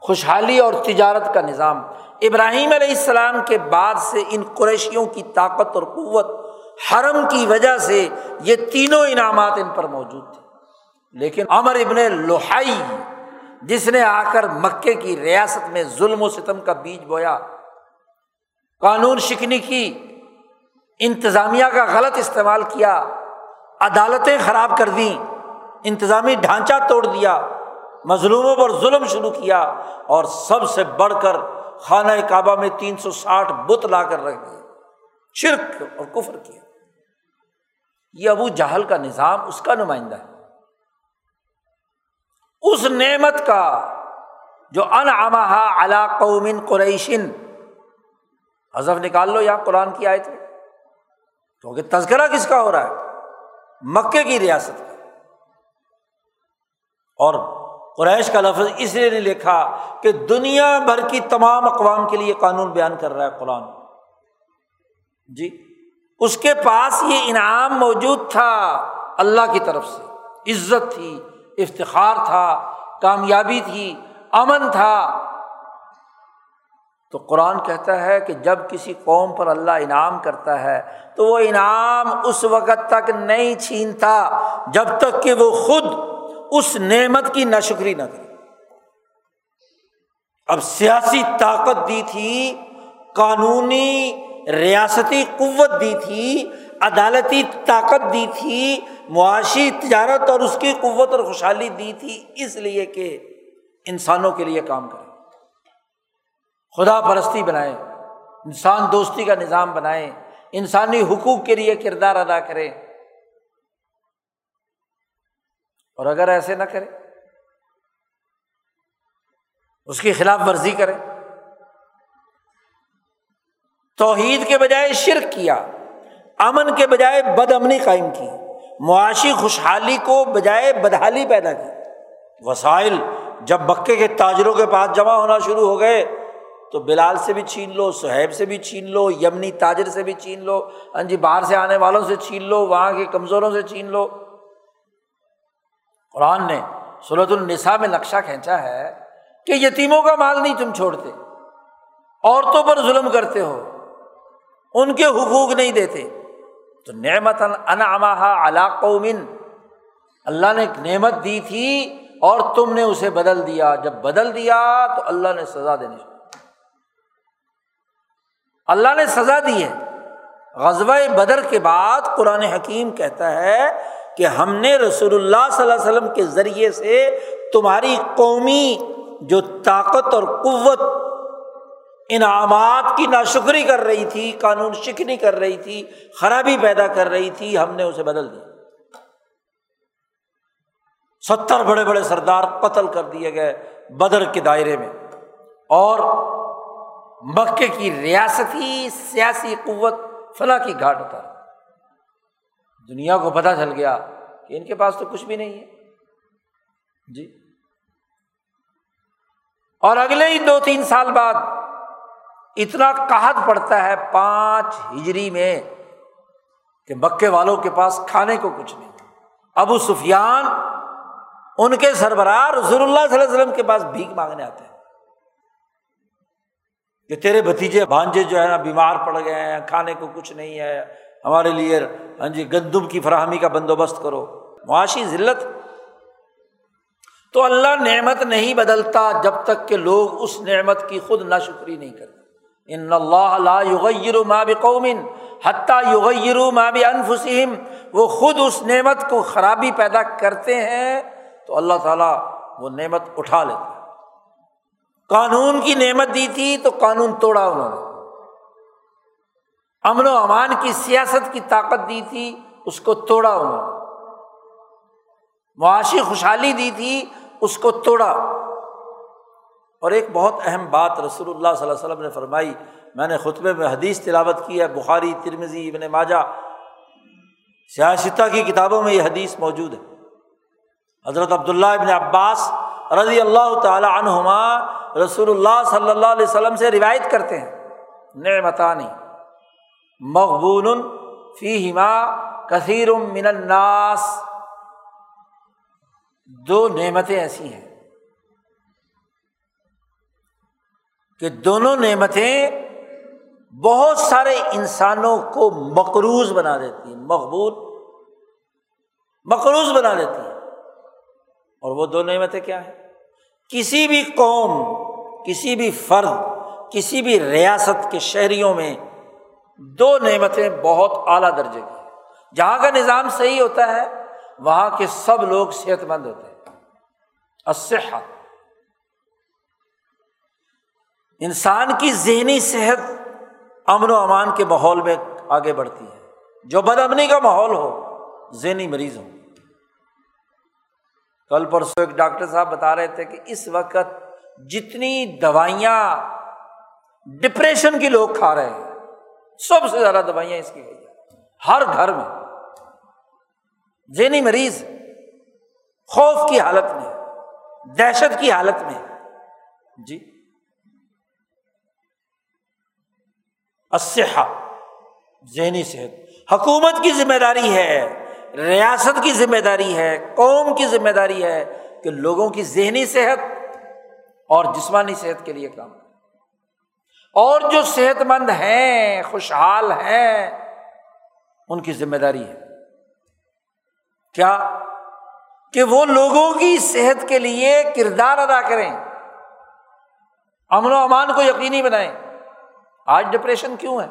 S1: خوشحالی اور تجارت کا نظام۔ ابراہیم علیہ السلام کے بعد سے ان قریشیوں کی طاقت اور قوت حرم کی وجہ سے یہ تینوں انعامات ان پر موجود تھے۔ لیکن امر ابن لوہائی جس نے آ کر مکے کی ریاست میں ظلم و ستم کا بیج بویا، قانون شکنی کی، انتظامیہ کا غلط استعمال کیا، عدالتیں خراب کر دیں، انتظامی ڈھانچہ توڑ دیا مظلوموں پر ظلم شروع کیا اور سب سے بڑھ کر خانہ کعبہ میں تین سو ساٹھ بت لا کر رکھ دیا شرک اور کفر کیا۔ یہ ابو جہل کا نظام اس کا نمائندہ ہے۔ اس نعمت کا جو ان امہا علا قومن قریشن حذف نکال لو یا قرآن کی آئے تھے کیونکہ تذکرہ کس کا ہو رہا ہے؟ مکے کی ریاست کا۔ اور قریش کا لفظ اس لیے نہیں لکھا کہ دنیا بھر کی تمام اقوام کے لیے قانون بیان کر رہا ہے قرآن۔ جی اس کے پاس یہ انعام موجود تھا اللہ کی طرف سے۔ عزت تھی، افتخار تھا، کامیابی تھی، امن تھا۔ تو قرآن کہتا ہے کہ جب کسی قوم پر اللہ انعام کرتا ہے تو وہ انعام اس وقت تک نہیں چھینتا، جب تک کہ وہ خود اس نعمت کی ناشکری نہ کرے۔ اب سیاسی طاقت دی تھی، قانونی ریاستی قوت دی تھی، عدالتی طاقت دی تھی، معاشی تجارت اور اس کی قوت اور خوشحالی دی تھی، اس لیے کہ انسانوں کے لیے کام کرے۔ خدا پرستی بنائے، انسان دوستی کا نظام بنائے، انسانی حقوق کے لیے کردار ادا کرے۔ اور اگر ایسے نہ کرے، اس کی خلاف ورزی کرے۔ توحید کے بجائے شرک کیا، امن کے بجائے بد امنی قائم کی، معاشی خوشحالی کو بجائے بدحالی پیدا کی۔ وسائل، جب بکے کے تاجروں کے پاس جمع ہونا شروع ہو گئے، تو بلال سے بھی چھین لو صہیب سے بھی چھین لو، یمنی تاجر سے بھی چھین لو ہاں جی باہر سے آنے والوں سے چھین لو، وہاں کے کمزوروں سے چھین لو۔ قرآن نے صورت النساء میں نقشہ کھینچا ہے کہ یتیموں کا مال نہیں تم چھوڑتے، عورتوں پر ظلم کرتے ہو، ان کے حقوق نہیں دیتے۔ تو نعمت قومن، اللہ نے ایک نعمت دی تھی اور تم نے اسے بدل دیا۔ جب بدل دیا تو اللہ نے سزا دینی اللہ نے سزا دی ہے۔ غزوہ بدر کے بعد قرآن حکیم کہتا ہے کہ ہم نے رسول اللہ صلی اللہ علیہ وسلم کے ذریعے سے تمہاری قومی جو طاقت اور قوت انعامات کی ناشکری کر رہی تھی، قانون شکنی کر رہی تھی، خرابی پیدا کر رہی تھی، ہم نے اسے بدل دیا۔ ستر بڑے بڑے سردار قتل کر دیے گئے بدر کے دائرے میں۔ اور مکے کی ریاستی، سیاسی قوت فلاں کی گھاٹ اتار دنیا کو پتہ چل گیا کہ ان کے پاس تو کچھ بھی نہیں ہے۔ جی۔ اور اگلے ہی دو تین سال بعد اتنا کہت پڑتا ہے پانچ ہجری میں کہ مکے والوں کے پاس کھانے کو کچھ نہیں۔ ابو سفیان ان کے سربراہ رسول اللہ صلی اللہ علیہ وسلم کے پاس بھیک مانگنے آتے ہیں۔ کہ تیرے بھتیجے بھانجے جو ہے نا بیمار پڑ گئے ہیں، کھانے کو کچھ نہیں ہے ہمارے لیے ہاں جی گندم کی فراہمی کا بندوبست کرو۔ معاشی ذلت۔ تو اللہ نعمت نہیں بدلتا جب تک کہ لوگ اس نعمت کی خود نہ شکری نہیں کرتے۔ ان اللہ لا یغیر ما بقوم حتیٰ یغیر ما بانفسہم۔ وہ خود اس نعمت کو خرابی پیدا کرتے ہیں تو اللہ تعالیٰ وہ نعمت اٹھا لیتا ہے۔ قانون کی نعمت دی تھی تو قانون توڑا انہوں نے۔ امن و امان کی سیاست کی طاقت دی تھی، اس کو توڑا انہوں نے۔ معاشی خوشحالی دی تھی، اس کو توڑا۔ اور ایک بہت اہم بات رسول اللہ صلی اللہ علیہ وسلم نے فرمائی، میں نے خطبے میں حدیث تلاوت کی ہے، بخاری ترمزی ابن ماجا سیاستہ کی کتابوں میں یہ حدیث موجود ہے۔ حضرت عبداللہ ابن عباس رضی اللہ تعالیٰ عنہما رسول اللہ صلی اللہ علیہ وسلم سے روایت کرتے ہیں۔ نعمتانی۔ مقبول فی ہما کثیر من الناس۔ دو نعمتیں ایسی ہیں کہ دونوں نعمتیں بہت سارے انسانوں کو مقروض بنا دیتی ہیں مقبول مقروض بنا دیتی ہیں۔ اور وہ دو نعمتیں کیا ہیں؟ کسی بھی قوم، کسی بھی فرد، کسی بھی ریاست کے شہریوں میں دو نعمتیں بہت اعلیٰ درجے کی جہاں کا نظام صحیح ہوتا ہے، وہاں کے سب لوگ صحت مند ہوتے ہیں۔ اسحت انسان کی ذہنی صحت امن و امان کے ماحول میں آگے بڑھتی ہے۔ جو بد امنی کا ماحول ہو، ذہنی مریض ہو کل پرسوں ایک ڈاکٹر صاحب بتا رہے تھے کہ اس وقت جتنی دوائیاں ڈپریشن کی لوگ کھا رہے ہیں سب سے زیادہ دوائیاں اس کی گئی ہر گھر میں ذہنی مریض خوف کی حالت میں، دہشت کی حالت میں۔ جی۔ اسحا ذہنی صحت۔ حکومت کی ذمہ داری ہے، ریاست کی ذمہ داری ہے، قوم کی ذمہ داری ہے کہ لوگوں کی ذہنی صحت اور جسمانی صحت کے لیے کام اور جو صحت مند ہیں، خوشحال ہیں، ان کی ذمہ داری ہے۔ کیا کہ وہ لوگوں کی صحت کے لیے کردار ادا کریں۔ امن و امان کو یقینی بنائیں۔ آج ڈپریشن کیوں ہے؟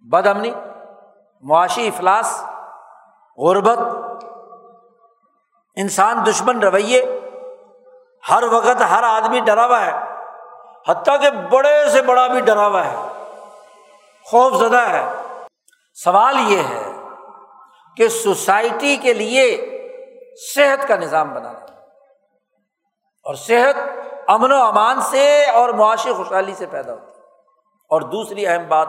S1: بد امنی معاشی افلاس، غربت، انسان دشمن رویے۔ ہر وقت ہر آدمی ڈرا ہوا ہے۔ حتیٰ کہ بڑے سے بڑا بھی ڈرا ہوا ہے، خوف زدہ ہے۔ سوال یہ ہے کہ سوسائٹی کے لیے صحت کا نظام بنانا اور صحت امن و امان سے اور معاشی خوشحالی سے پیدا ہوتی اور دوسری اہم بات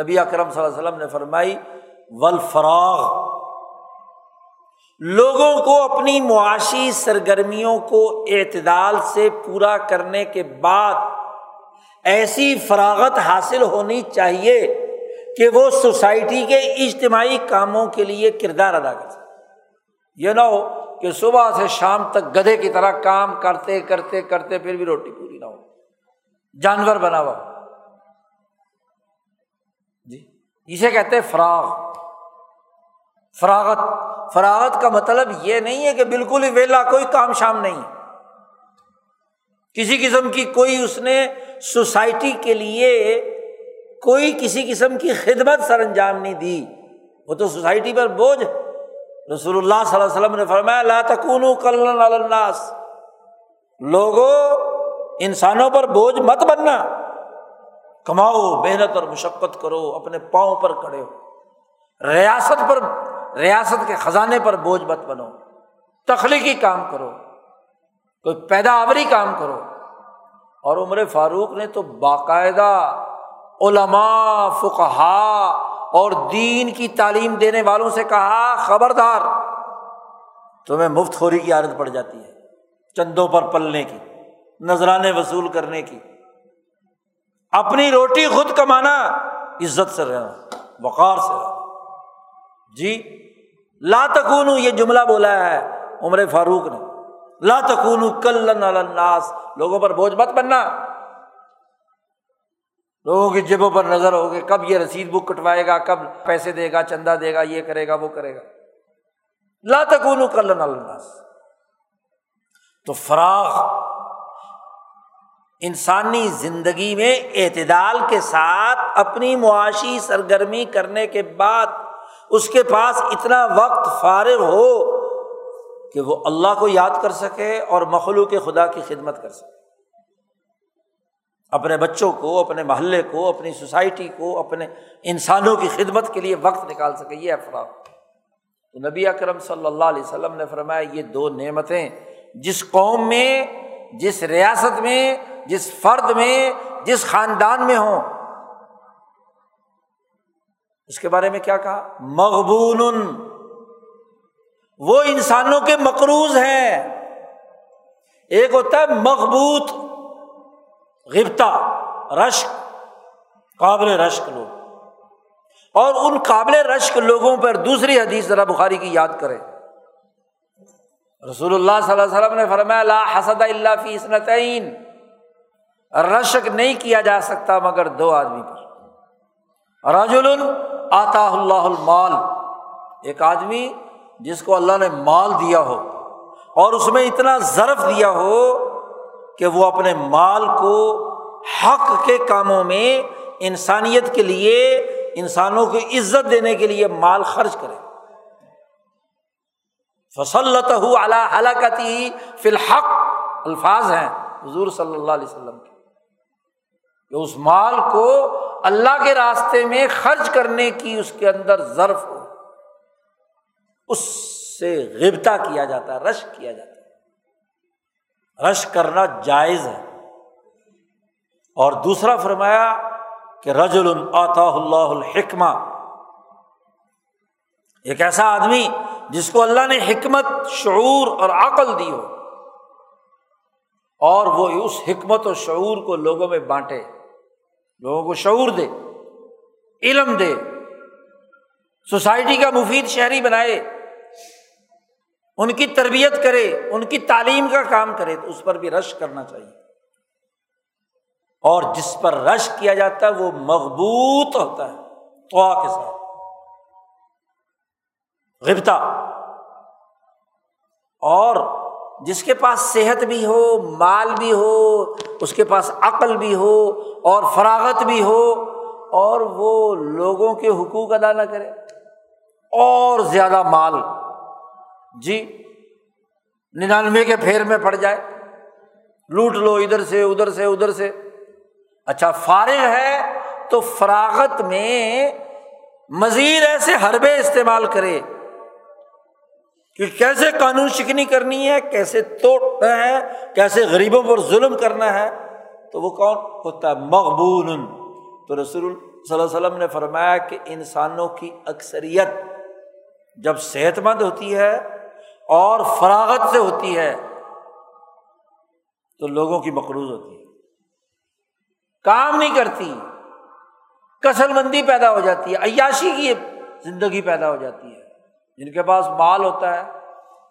S1: نبی اکرم صلی اللہ علیہ وسلم نے فرمائی ولفراغ لوگوں کو اپنی معاشی سرگرمیوں کو اعتدال سے پورا کرنے کے بعد ایسی فراغت حاصل ہونی چاہیے کہ وہ سوسائٹی کے اجتماعی کاموں کے لیے کردار ادا کر سکے۔ یہ نہ ہو کہ صبح سے شام تک گدھے کی طرح کام کرتے کرتے کرتے پھر بھی روٹی پوری نہ ہو۔ جانور بنا ہوا جی اسے کہتے ہیں فراغ۔ فراغت فراغت کا مطلب یہ نہیں ہے کہ بالکل ہی ویلا کوئی کام شام نہیں۔ کسی قسم کی کوئی اس نے سوسائٹی کے لیے کوئی کسی قسم کی خدمت سر انجام نہیں دی۔ وہ تو سوسائٹی پر بوجھ۔ رسول اللہ صلی اللہ علیہ وسلم نے فرمایا، لا تکون الناس۔ لوگوں، انسانوں پر بوجھ مت بننا۔ کماؤ، محنت اور مشقت کرو، اپنے پاؤں پر کھڑے ہو ریاست پر، ریاست کے خزانے پر بوجھ مت بنو۔ تخلیقی کام کرو۔ کوئی پیداوری کام کرو۔ اور عمر فاروق نے تو باقاعدہ علماء فقہا اور دین کی تعلیم دینے والوں سے کہا، خبردار، تمہیں مفت خوری کی عادت پڑ جاتی ہے، چندوں پر پلنے کی، نذرانے وصول کرنے کی۔ اپنی روٹی خود کمانا، عزت سے رہنا، وقار سے رہنا۔ جی لا تکون یہ جملہ بولا ہے عمر فاروق نے۔ لا تکون کل الناس. لوگوں پر بوجھ مت بننا. لوگوں کی جبوں پر نظر ہوگی کب یہ رسید بک کٹوائے گا، کب پیسے دے گا، چندہ دے گا، یہ کرے گا، وہ کرے گا۔ لا تکون کل الناس. تو فراغ انسانی زندگی میں اعتدال کے ساتھ اپنی معاشی سرگرمی کرنے کے بعد اس کے پاس اتنا وقت فارغ ہو کہ وہ اللہ کو یاد کر سکے اور مخلوق خدا کی خدمت کر سکے۔ اپنے بچوں کو، اپنے محلے کو، اپنی سوسائٹی کو، اپنے انسانوں کی خدمت کے لیے وقت نکال سکے۔ یہ افراد۔ تو نبی اکرم صلی اللہ علیہ وسلم نے فرمایا، یہ دو نعمتیں جس قوم میں، جس ریاست میں، جس فرد میں، جس خاندان میں ہوں۔ اس کے بارے میں کیا کہا؟ مقبول وہ انسانوں کے مقروض ہیں۔ ایک ہوتا ہے مقبوط غبتا رشک، قابل رشک لوگ۔ اور ان قابل رشک لوگوں پر دوسری حدیث ذرا بخاری کی یاد کرے رسول اللہ صلی اللہ علیہ وسلم نے فرمایا، لا حسد اللہ فی اسنتین رشک نہیں کیا جا سکتا مگر دو آدمی پر۔ رجل آتا اللہ المال۔ ایک آدمی جس کو اللہ نے مال دیا ہو اور اس میں اتنا ضرف دیا ہو کہ وہ اپنے مال کو حق کے کاموں میں انسانیت کے لیے، انسانوں کی عزت دینے کے لیے مال خرچ کرے۔ فصلت اللہ ہلاکتی فی الحق۔ الفاظ ہیں حضور صلی اللہ علیہ وسلم کے۔ کہ اس مال کو اللہ کے راستے میں خرچ کرنے کی اس کے اندر ضرف ہو۔ اس سے غبتا کیا جاتا ہے، رش کیا جاتا ہے۔ رش کرنا جائز ہے۔ اور دوسرا فرمایا کہ رج الطا اللہ الحکمہ۔ ایک ایسا آدمی جس کو اللہ نے حکمت، شعور اور عقل دی ہو، اور وہ اس حکمت و شعور کو لوگوں میں بانٹے، لوگوں کو شعور دے، علم دے، سوسائٹی کا مفید شہری بنائے۔ ان کی تربیت کرے، ان کی تعلیم کا کام کرے، تو اس پر بھی رش کرنا چاہیے۔ اور جس پر رش کیا جاتا ہے، وہ مضبوط ہوتا ہے تو کے ساتھ۔ غبتا اور جس کے پاس صحت بھی ہو، مال بھی ہو، اس کے پاس عقل بھی ہو، اور فراغت بھی ہو، اور وہ لوگوں کے حقوق ادا نہ کرے، اور زیادہ مال۔ جی ننانوے کے پھیر میں پڑ جائے۔ لوٹ لو ادھر سے ادھر سے ادھر سے۔ اچھا فارغ ہے تو فراغت میں مزید ایسے حربے استعمال کرے کہ کیسے قانون شکنی کرنی ہے، کیسے توڑنا ہے، کیسے غریبوں پر ظلم کرنا ہے۔ تو وہ کون؟ ہوتا ہے مقبول تو رسول صلی اللہ علیہ وسلم نے فرمایا کہ انسانوں کی اکثریت جب صحت مند ہوتی ہے اور فراغت سے ہوتی ہے تو لوگوں کی مقروض ہوتی ہے۔ کام نہیں کرتی، کسل مندی پیدا ہو جاتی ہے، عیاشی کی زندگی پیدا ہو جاتی ہے۔ جن کے پاس مال ہوتا ہے،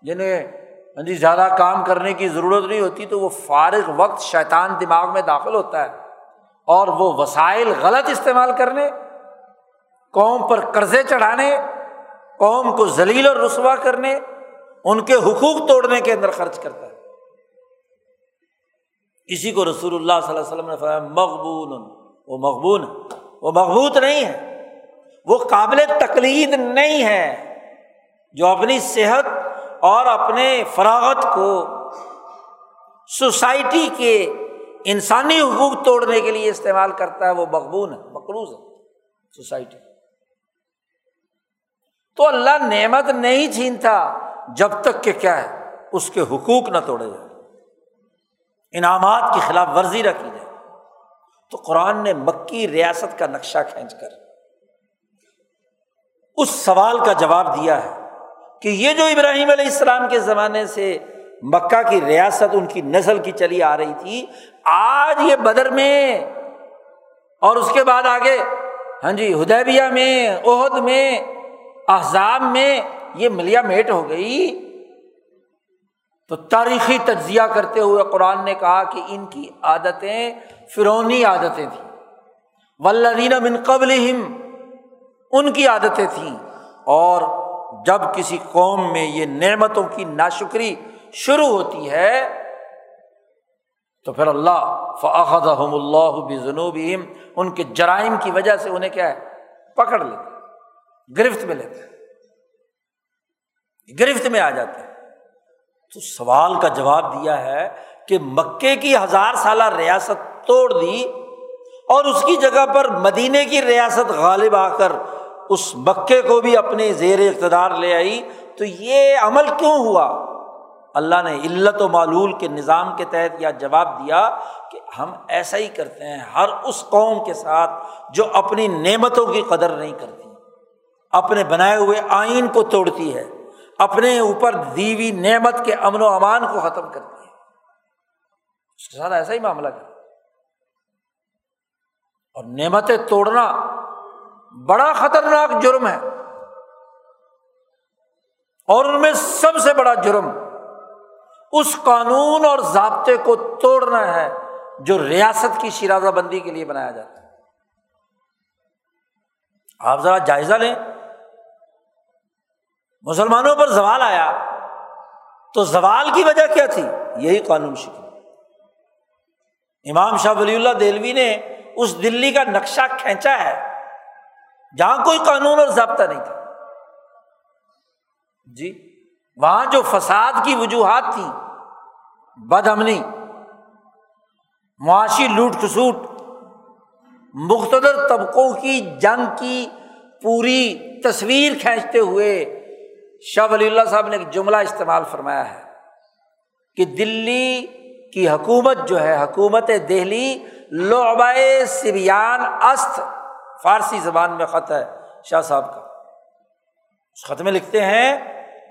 S1: جنہیں ہاں جی زیادہ کام کرنے کی ضرورت نہیں ہوتی، تو وہ فارغ وقت شیطان دماغ میں داخل ہوتا ہے اور وہ وسائل غلط استعمال کرنے، قوم پر قرضے چڑھانے، قوم کو ذلیل اور رسوا کرنے ان کے حقوق توڑنے کے اندر خرچ کرتا ہے۔ اسی کو رسول اللہ صلی اللہ علیہ وسلم نے فرمایا، مقبول وہ مقبول۔ وہ مقبوط نہیں ہے۔ وہ قابل تقلید نہیں ہے۔ جو اپنی صحت اور اپنے فراغت کو سوسائٹی کے انسانی حقوق توڑنے کے لیے استعمال کرتا ہے، وہ مقبول ہے، مقروض ہے۔ سوسائٹی۔ تو اللہ نعمت نہیں چھینتا جب تک کہ کیا ہے، اس کے حقوق نہ توڑے جائے انعامات کی خلاف ورزی رکھی جائے۔ تو قرآن نے مکی ریاست کا نقشہ کھینچ کر اس سوال کا جواب دیا ہے کہ یہ جو ابراہیم علیہ السلام کے زمانے سے مکہ کی ریاست، ان کی نسل کی چلی آ رہی تھی، آج یہ بدر میں اور اس کے بعد آگے ہاں جی ہدیبیہ میں عہد میں احزاب میں یہ ملیا میٹ ہو گئی۔ تو تاریخی تجزیہ کرتے ہوئے قرآن نے کہا کہ ان کی عادتیں فرونی عادتیں تھیں۔ ولدین من قبل ان کی عادتیں تھیں۔ اور جب کسی قوم میں یہ نعمتوں کی ناشکری شروع ہوتی ہے، تو پھر اللہ فعد اللہ بنوب ان کے جرائم کی وجہ سے انہیں کیا ہے؟ پکڑ لیتے۔ گرفت میں لیتے گرفت میں آ جاتے ہیں۔ تو سوال کا جواب دیا ہے کہ مکے کی ہزار سالہ ریاست توڑ دی اور اس کی جگہ پر مدینے کی ریاست غالب آ کر اس مکے کو بھی اپنے زیر اقتدار لے آئی۔ تو یہ عمل کیوں ہوا؟ اللہ نے علت و معلول کے نظام کے تحت یہ جواب دیا کہ ہم ایسا ہی کرتے ہیں، ہر اس قوم کے ساتھ جو اپنی نعمتوں کی قدر نہیں کرتی۔ اپنے بنائے ہوئے آئین کو توڑتی ہے، اپنے اوپر دیوی نعمت کے امن و امان کو ختم کرتی ہے۔ اس کے ساتھ ایسا ہی معاملہ کرتی اور نعمتیں توڑنا بڑا خطرناک جرم ہے۔ اور ان میں سب سے بڑا جرم اس قانون اور ضابطے کو توڑنا ہے جو ریاست کی شرازہ بندی کے لیے بنایا جاتا ہے۔ آپ ذرا جائزہ لیں۔ مسلمانوں پر زوال آیا تو زوال کی وجہ کیا تھی؟ یہی قانون شکن امام شاہ ولی اللہ دہلوی نے اس دلی کا نقشہ کھینچا ہے جہاں کوئی قانون اور ضابطہ نہیں تھا۔ جی وہاں جو فساد کی وجوہات تھی، بد امنی معاشی لوٹ کسوٹ مختلف طبقوں کی جنگ کی پوری تصویر کھینچتے ہوئے شاہ ولی اللہ صاحب نے ایک جملہ استعمال فرمایا ہے کہ دلی کی حکومت جو ہے، حکومت دہلی لعبائے سبیان است، فارسی زبان میں خط ہے شاہ صاحب کا۔ اس خط میں لکھتے ہیں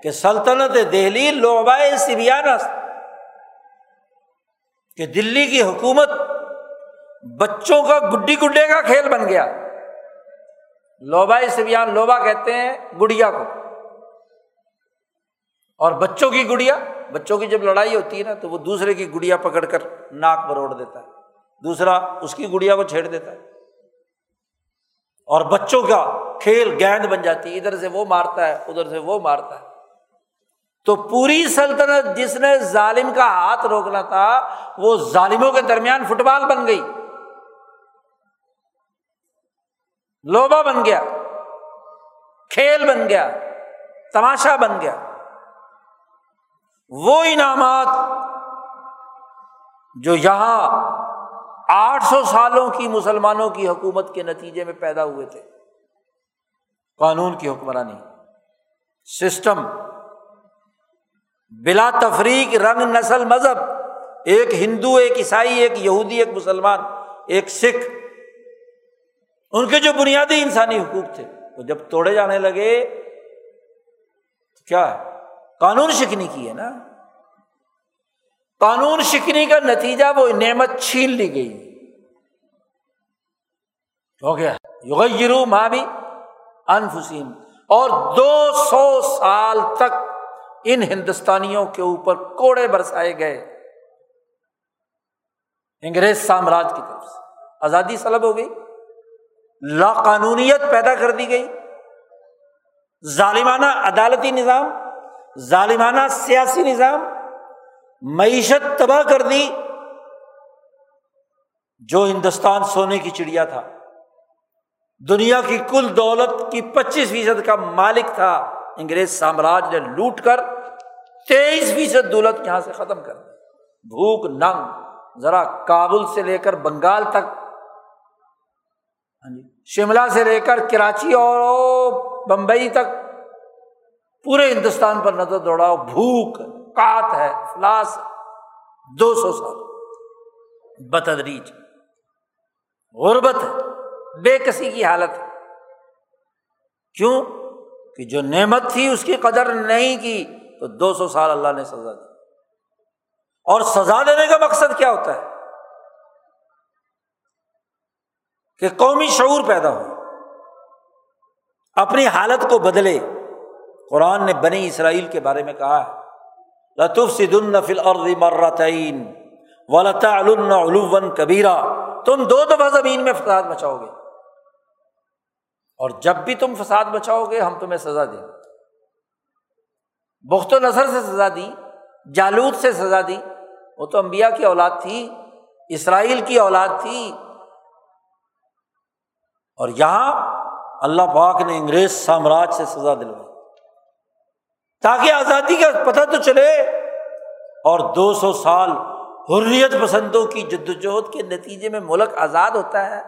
S1: کہ سلطنت دہلی لعبائے سبیان است۔ کہ دلی کی حکومت بچوں کا گڈی گڈے کا کھیل بن گیا۔ لوبا سبیان لوبا کہتے ہیں گڑیا کو۔ اور بچوں کی گڑیا، بچوں کی جب لڑائی ہوتی ہے نا، تو وہ دوسرے کی گڑیا پکڑ کر ناک بروڑ دیتا ہے۔ دوسرا اس کی گڑیا کو چھیڑ دیتا ہے۔ اور بچوں کا کھیل گیند بن جاتی ہے۔ ادھر سے وہ مارتا ہے، ادھر سے وہ مارتا ہے۔ تو پوری سلطنت جس نے ظالم کا ہاتھ روکنا تھا، وہ ظالموں کے درمیان فٹ بال بن گئی۔ لوبا بن گیا، کھیل بن گیا، تماشا بن گیا۔ وہ انعامات جو یہاں آٹھ سو سالوں کی مسلمانوں کی حکومت کے نتیجے میں پیدا ہوئے تھے۔ قانون کی حکمرانی، سسٹم، بلا تفریق رنگ نسل مذہب، ایک ہندو، ایک عیسائی، ایک یہودی، ایک مسلمان، ایک سکھ۔ ان کے جو بنیادی انسانی حقوق تھے، وہ جب توڑے جانے لگے، تو کیا ہے؟ قانون شکنی کی ہے نا؟ قانون شکنی کا نتیجہ وہ نعمت چھین لی گئی۔ ہو گیا۔ یغیرو ماں بھی انفسین اور دو سو سال تک ان ہندوستانیوں کے اوپر کوڑے برسائے گئے۔ انگریز سامراج کی طرف سے۔ آزادی سلب ہو گئی۔ لا قانونیت پیدا کر دی گئی۔ ظالمانہ عدالتی نظام۔ ظالمانہ سیاسی نظام معیشت تباہ کر دی جو ہندوستان سونے کی چڑیا تھا۔ دنیا کی کل دولت کی پچیس فیصد کا مالک تھا۔ انگریز سامراج نے لوٹ کر تیئیس فیصد دولت یہاں سے ختم کر دی۔ بھوک، ننگ، ذرا کابل سے لے کر بنگال تک۔ ہاں جی شملہ سے لے کر کراچی اور بمبئی تک۔ پورے ہندوستان پر نظر دوڑاؤ، بھوک، کات ہے، فلاس دو سو سال۔ بتدریج، غربت بے کسی کی حالت ہے۔ کیوں؟ کہ جو نعمت تھی اس کی قدر نہیں کی، تو دو سو سال اللہ نے سزا دی۔ اور سزا دینے کا مقصد کیا ہوتا ہے؟ کہ قومی شعور پیدا ہو، اپنی حالت کو بدلے۔ قرآن نے بنی اسرائیل کے بارے میں کہا ہے لطف سدن فل عرض مرتعین ولطا علوم کبیرا، تم دو دفعہ زمین میں فساد بچاؤ گے۔ اور جب بھی تم فساد بچاؤ گے، ہم تمہیں سزا دیں بخت و نظر سے سزا دی، جالود سے سزا دی۔ وہ تو امبیا کی اولاد تھی، اسرائیل کی اولاد تھی۔ اور یہاں اللہ پاک نے انگریز سامراج سے سزا دلوائی۔ تاکہ آزادی کا پتہ تو چلے اور دو سو سال حریت پسندوں کی جد وجہد کے نتیجے میں ملک آزاد ہوتا ہے۔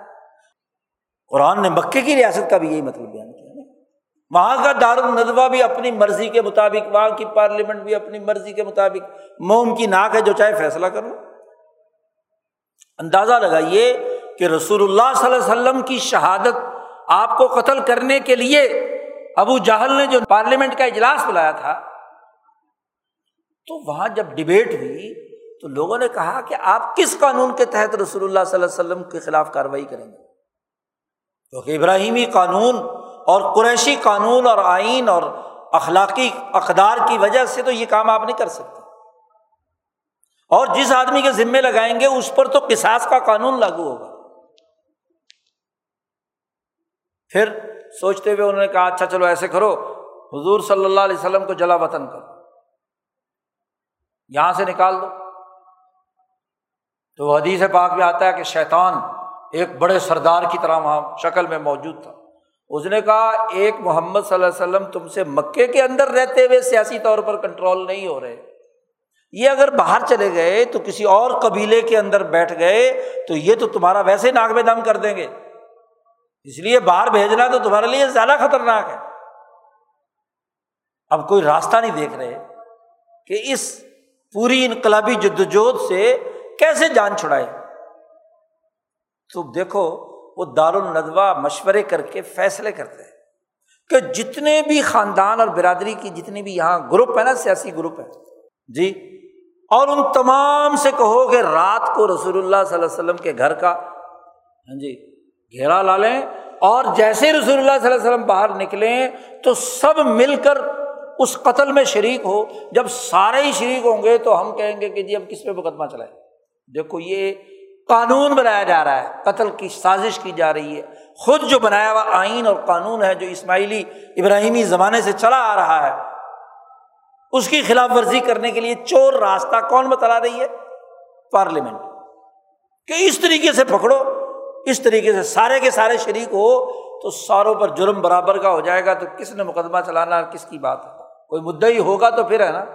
S1: قرآن نے مکے کی ریاست کا بھی یہی مطلب بیان کیا وہاں کا دار الدوا بھی اپنی مرضی کے مطابق، وہاں کی پارلیمنٹ بھی اپنی مرضی کے مطابق موم کی ناک ہے جو چاہے فیصلہ کرو۔ اندازہ لگائیے کہ رسول اللہ صلی اللہ علیہ وسلم کی شہادت آپ کو قتل کرنے کے لیے ابو جہل نے جو پارلیمنٹ کا اجلاس بلایا تھا، تو وہاں جب ڈبیٹ ہوئی، تو لوگوں نے کہا کہ آپ کس قانون کے تحت رسول اللہ صلی اللہ علیہ وسلم کے خلاف کاروائی کریں گے؟ کیونکہ ابراہیمی قانون اور قریشی قانون اور آئین اور اخلاقی اقدار کی وجہ سے تو یہ کام آپ نہیں کر سکتے۔ اور جس آدمی کے ذمے لگائیں گے، اس پر تو کساس کا قانون لاگو ہوگا۔ پھر سوچتے ہوئے انہوں نے کہا اچھا چلو ایسے کرو، حضور صلی اللہ علیہ وسلم کو جلا وطن کرو۔ یہاں سے نکال دو۔ تو حدیث پاک میں آتا ہے کہ شیطان ایک بڑے سردار کی طرح وہاں شکل میں موجود تھا۔ اس نے کہا، ایک محمد صلی اللہ علیہ وسلم تم سے مکے کے اندر رہتے ہوئے سیاسی طور پر کنٹرول نہیں ہو رہے۔ یہ اگر باہر چلے گئے تو کسی اور قبیلے کے اندر بیٹھ گئے تو یہ تو تمہارا ویسے ناک میں دم کر دیں گے۔ اس لیے باہر بھیجنا تو تمہارے لیے زیادہ خطرناک ہے۔ اب کوئی راستہ نہیں دیکھ رہے کہ اس پوری انقلابی جدوجہد سے کیسے جان چھڑائے۔ تو دیکھو، وہ دار الدوا مشورے کر کے فیصلے کرتے ہیں کہ جتنے بھی خاندان اور برادری کی جتنے بھی یہاں گروپ ہے نا، سیاسی گروپ ہے۔ جی اور ان تمام سے کہو کہ رات کو رسول اللہ صلی اللہ علیہ وسلم کے گھر کا۔ ہاں جی گھیرا لا لیں اور جیسے رسول اللہ صلی اللہ علیہ وسلم باہر نکلیں تو سب مل کر اس قتل میں شریک ہو۔ جب سارے ہی شریک ہوں گے تو ہم کہیں گے کہ جی اب کس پہ مقدمہ چلائے دیکھو یہ قانون بنایا جا رہا ہے، قتل کی سازش کی جا رہی ہے۔ خود جو بنایا ہوا آئین اور قانون ہے، جو اسماعیلی ابراہیمی زمانے سے چلا آ رہا ہے، اس کی خلاف ورزی کرنے کے لیے چور راستہ کون بتلا رہی ہے؟ پارلیمنٹ۔ کہ اس طریقے سے پکڑو۔ اس طریقے سے سارے کے سارے شریک ہو تو ساروں پر جرم برابر کا ہو جائے گا تو کس نے مقدمہ چلانا کس کی بات ہے؟ کوئی مدعا ہی ہوگا تو پھر ہے نا؟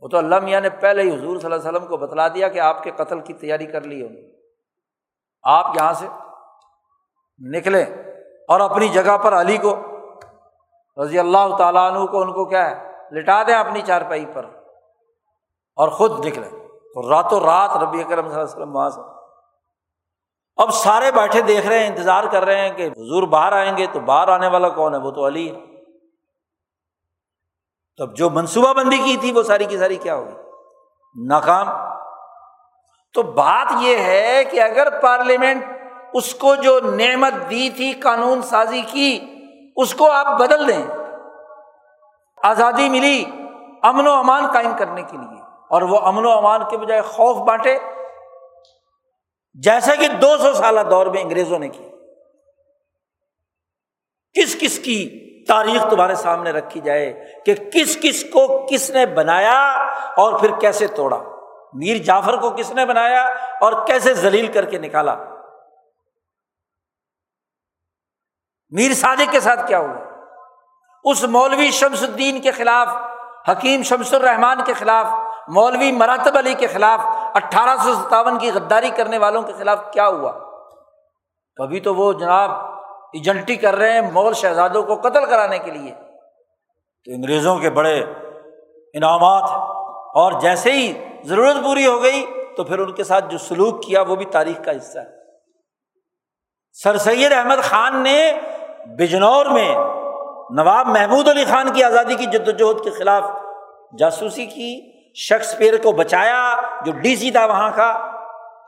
S1: وہ تو اللہ میاں نے پہلے ہی حضور صلی اللہ علیہ وسلم کو بتلا دیا کہ آپ کے قتل کی تیاری کر لی انہوں آپ یہاں سے نکلے اور اپنی جگہ پر علی کو رضی اللہ تعالیٰ عنہ کو، ان کو کیا ہے؟ لٹا دیں اپنی چارپائی پر اور خود نکلے تو راتوں رات ربی اکرم صلی اللہ علیہ وسلم وہاں سے اب سارے بیٹھے دیکھ رہے ہیں، انتظار کر رہے ہیں کہ حضور باہر آئیں گے تو باہر آنے والا کون ہے؟ وہ تو علی ہے۔ تب جو منصوبہ بندی کی تھی، وہ ساری کی ساری کیا ہوگی؟ ناکام۔ تو بات یہ ہے کہ اگر پارلیمنٹ اس کو جو نعمت دی تھی، قانون سازی کی، اس کو آپ بدل دیں۔ آزادی ملی امن و امان قائم کرنے کے لیے اور وہ امن و امان کے بجائے خوف بانٹے۔ جیسا کہ دو سو سالہ دور میں انگریزوں نے کی کس کس کی تاریخ تمہارے سامنے رکھی جائے کہ کس کس کو کس نے بنایا اور پھر کیسے توڑا۔ میر جعفر کو کس نے بنایا اور کیسے ذلیل کر کے نکالا۔ میر صادق کے ساتھ کیا ہوا؟ اس مولوی شمس الدین کے خلاف، حکیم شمس الرحمان کے خلاف، مولوی مراتب علی کے خلاف اٹھارہ سو ستاون کی غداری کرنے والوں کے خلاف کیا ہوا؟ کبھی تو وہ جناب ایجنٹی کر رہے ہیں مغل شہزادوں کو قتل کرانے کے لیے۔ تو انگریزوں کے بڑے انعامات اور جیسے ہی ضرورت پوری ہو گئی تو پھر ان کے ساتھ جو سلوک کیا وہ بھی تاریخ کا حصہ ہے۔ سر سید احمد خان نے بجنور میں نواب محمود علی خان کی آزادی کی جد وجہد کے خلاف جاسوسی کی۔ شیکسپیئر کو بچایا، جو ڈی سی تھا وہاں کا،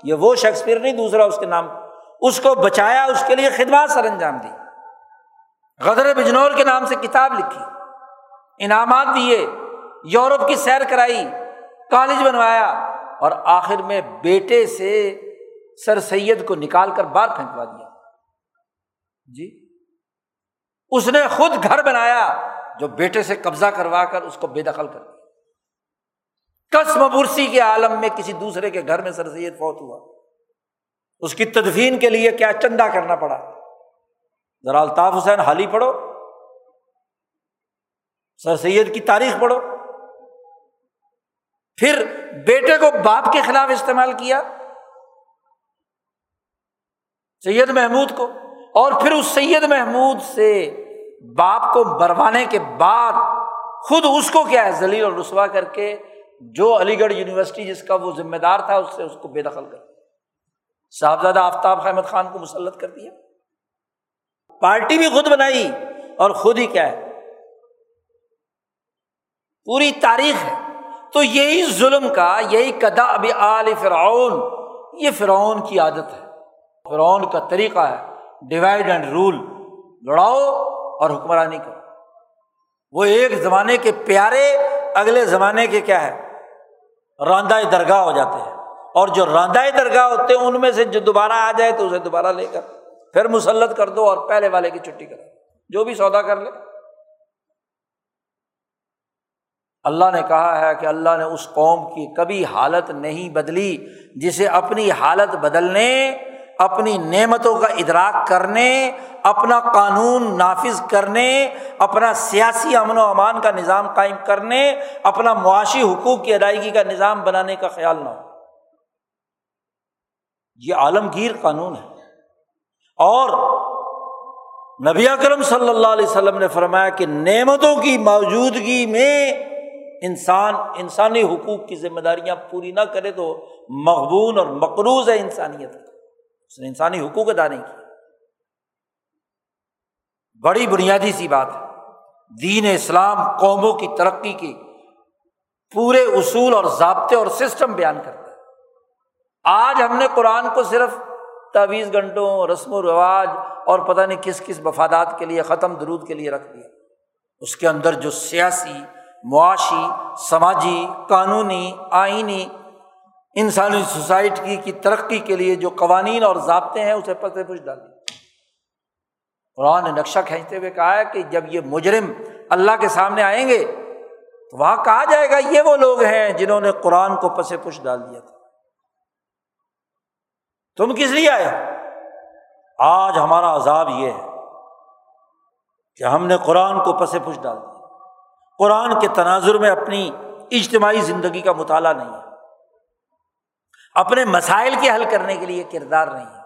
S1: یہ وہ شیکسپیئر نہیں، دوسرا اس کے نام، اس کو بچایا، اس کے لیے خدمات سر انجام دی۔ غدر بجنور کے نام سے کتاب لکھی، انعامات دیے، یورپ کی سیر کرائی، کالج بنوایا، اور آخر میں بیٹے سے سر سید کو نکال کر باہر پھینکوا دیا۔ جی اس نے خود گھر بنایا، جو بیٹے سے قبضہ کروا کر اس کو بے دخل کر دیا۔ کسم برسی کے عالم میں کسی دوسرے کے گھر میں سر سید فوت ہوا۔ اس کی تدفین کے لیے کیا چندہ کرنا پڑا؟ ذرا الطاف حسین حالی پڑھو۔ سر سید کی تاریخ پڑھو۔ پھر بیٹے کو باپ کے خلاف استعمال کیا۔ سید محمود کو۔ اور پھر اس سید محمود سے باپ کو بروانے کے بعد خود اس کو کیا ہے؟ ذلیل اور رسوا کر کے جو علی گڑھ یونیورسٹی جس کا وہ ذمہ دار تھا، اس سے اس کو بے دخل کر صاحبزادہ آفتاب احمد خان کو مسلط کر دیا۔ پارٹی بھی خود بنائی اور خود ہی کیا ہے۔ پوری تاریخ ہے۔ تو یہی ظلم کا، یہی کدا ابھی آل فرعون، یہ فرعون کی عادت ہے۔ فرعون کا طریقہ ہے۔ ڈیوائڈ اینڈ رول لڑاؤ اور حکمرانی کرو۔ وہ ایک زمانے کے پیارے، اگلے زمانے کے کیا ہے؟ راندہ درگاہ ہو جاتے ہیں۔ اور جو راندہ درگاہ ہوتے ہیں، ان میں سے جو دوبارہ آ جائے تو اسے دوبارہ لے کر پھر مسلط کر دو اور پہلے والے کی چھٹی کرو۔ جو بھی سودا کر لے۔ اللہ نے کہا ہے کہ اللہ نے اس قوم کی کبھی حالت نہیں بدلی جسے اپنی حالت بدلنے اپنی نعمتوں کا ادراک کرنے، اپنا قانون نافذ کرنے، اپنا سیاسی امن و امان کا نظام قائم کرنے، اپنا معاشی حقوق کی ادائیگی کا نظام بنانے کا خیال نہ ہو۔ یہ عالمگیر قانون ہے۔ اور نبی اکرم صلی اللہ علیہ وسلم نے فرمایا کہ نعمتوں کی موجودگی میں انسان، انسانی حقوق کی ذمہ داریاں پوری نہ کرے تو مقبول اور مقروض ہے انسانیت۔ اس نے انسانی حقوق ادا نہیں کی بڑی بنیادی سی بات ہے۔ دین اسلام قوموں کی ترقی کی پورے اصول اور ضابطے اور سسٹم بیان کرتا ہے۔ آج ہم نے قرآن کو صرف تعویذ گھنٹوں، رسم و رواج اور پتہ نہیں کس کس مفادات کے لیے، ختم درود کے لیے رکھ دیا۔ اس کے اندر جو سیاسی، معاشی، سماجی، قانونی، آئینی انسانی سوسائٹی کی ترقی کے لیے جو قوانین اور ضابطے ہیں، اسے پتہ پوچھ ڈال دی۔ قرآن نے نقشہ کھینچتے ہوئے کہا ہے کہ جب یہ مجرم اللہ کے سامنے آئیں گے، تو وہاں کہا جائے گا، یہ وہ لوگ ہیں جنہوں نے قرآن کو پس پش ڈال دیا تھا۔ تم کس لیے آئے آج ہمارا عذاب یہ ہے کہ ہم نے قرآن کو پس پش ڈال دیا۔ قرآن کے تناظر میں اپنی اجتماعی زندگی کا مطالعہ نہیں ہے۔ اپنے مسائل کے حل کرنے کے لیے کردار نہیں ہے۔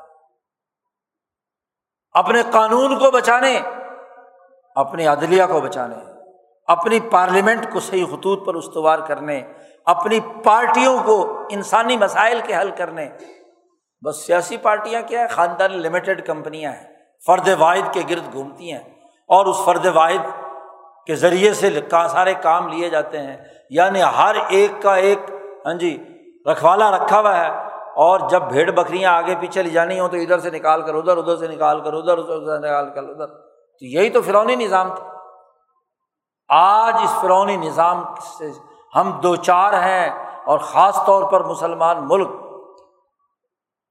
S1: اپنے قانون کو بچانے اپنی عدلیہ کو بچانے، اپنی پارلیمنٹ کو صحیح خطوط پر استوار کرنے، اپنی پارٹیوں کو انسانی مسائل کے حل کرنے۔ بس سیاسی پارٹیاں کیا ہے خاندان لمیٹڈ کمپنیاں ہیں، فرد واحد کے گرد گھومتی ہیں۔ اور اس فرد واحد کے ذریعے سے سارے کام لیے جاتے ہیں۔ یعنی ہر ایک کا ایک ہاں جی رکھوالا رکھا ہوا ہے اور جب بھیڑ بکریاں آگے پیچھے لے جانی ہوں تو ادھر سے نکال کر ادھر ادھر سے نکال کر ادھر ادھر سے نکال کر ادھر۔ تو یہی تو فرونی نظام تھا۔ آج اس فرونی نظام سے ہم دو چار ہیں اور خاص طور پر مسلمان ملک۔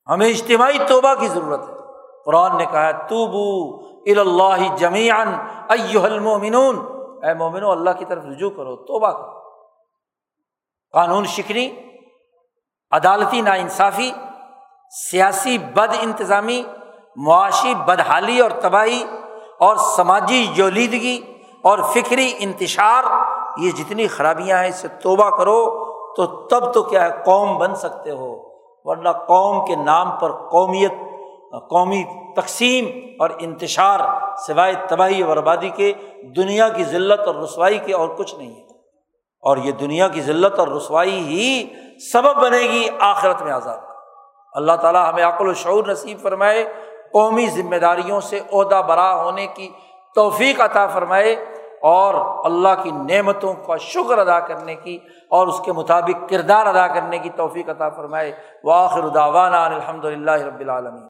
S1: ہمیں اجتماعی توبہ کی ضرورت ہے۔ قرآن نے کہا تو بو اللہ جمیان المومنون اے مومنو، اللہ کی طرف رجوع کرو، توبہ کرو۔ قانون شکنی عدالتی ناانصافی، سیاسی بد انتظامی، معاشی بدحالی اور تباہی اور سماجی یولیدگی اور فکری انتشار، یہ جتنی خرابیاں ہیں، اس سے توبہ کرو تو تب تو کیا ہے، قوم بن سکتے ہو۔ ورنہ قوم کے نام پر قومیت، قومی تقسیم اور انتشار سوائے تباہی اور بربادی کے، دنیا کی ذلت اور رسوائی کے اور کچھ نہیں ہے۔ اور یہ دنیا کی ذلت اور رسوائی ہی سبب بنے گی آخرت میں آزاد اللہ تعالیٰ ہمیں عقل و شعور نصیب فرمائے، قومی ذمہ داریوں سے عہدہ برا ہونے کی توفیق عطا فرمائے اور اللہ کی نعمتوں کا شکر ادا کرنے کی اور اس کے مطابق کردار ادا کرنے کی توفیق عطا فرمائے۔ واخر داوانہ الحمد للہ رب العالمین۔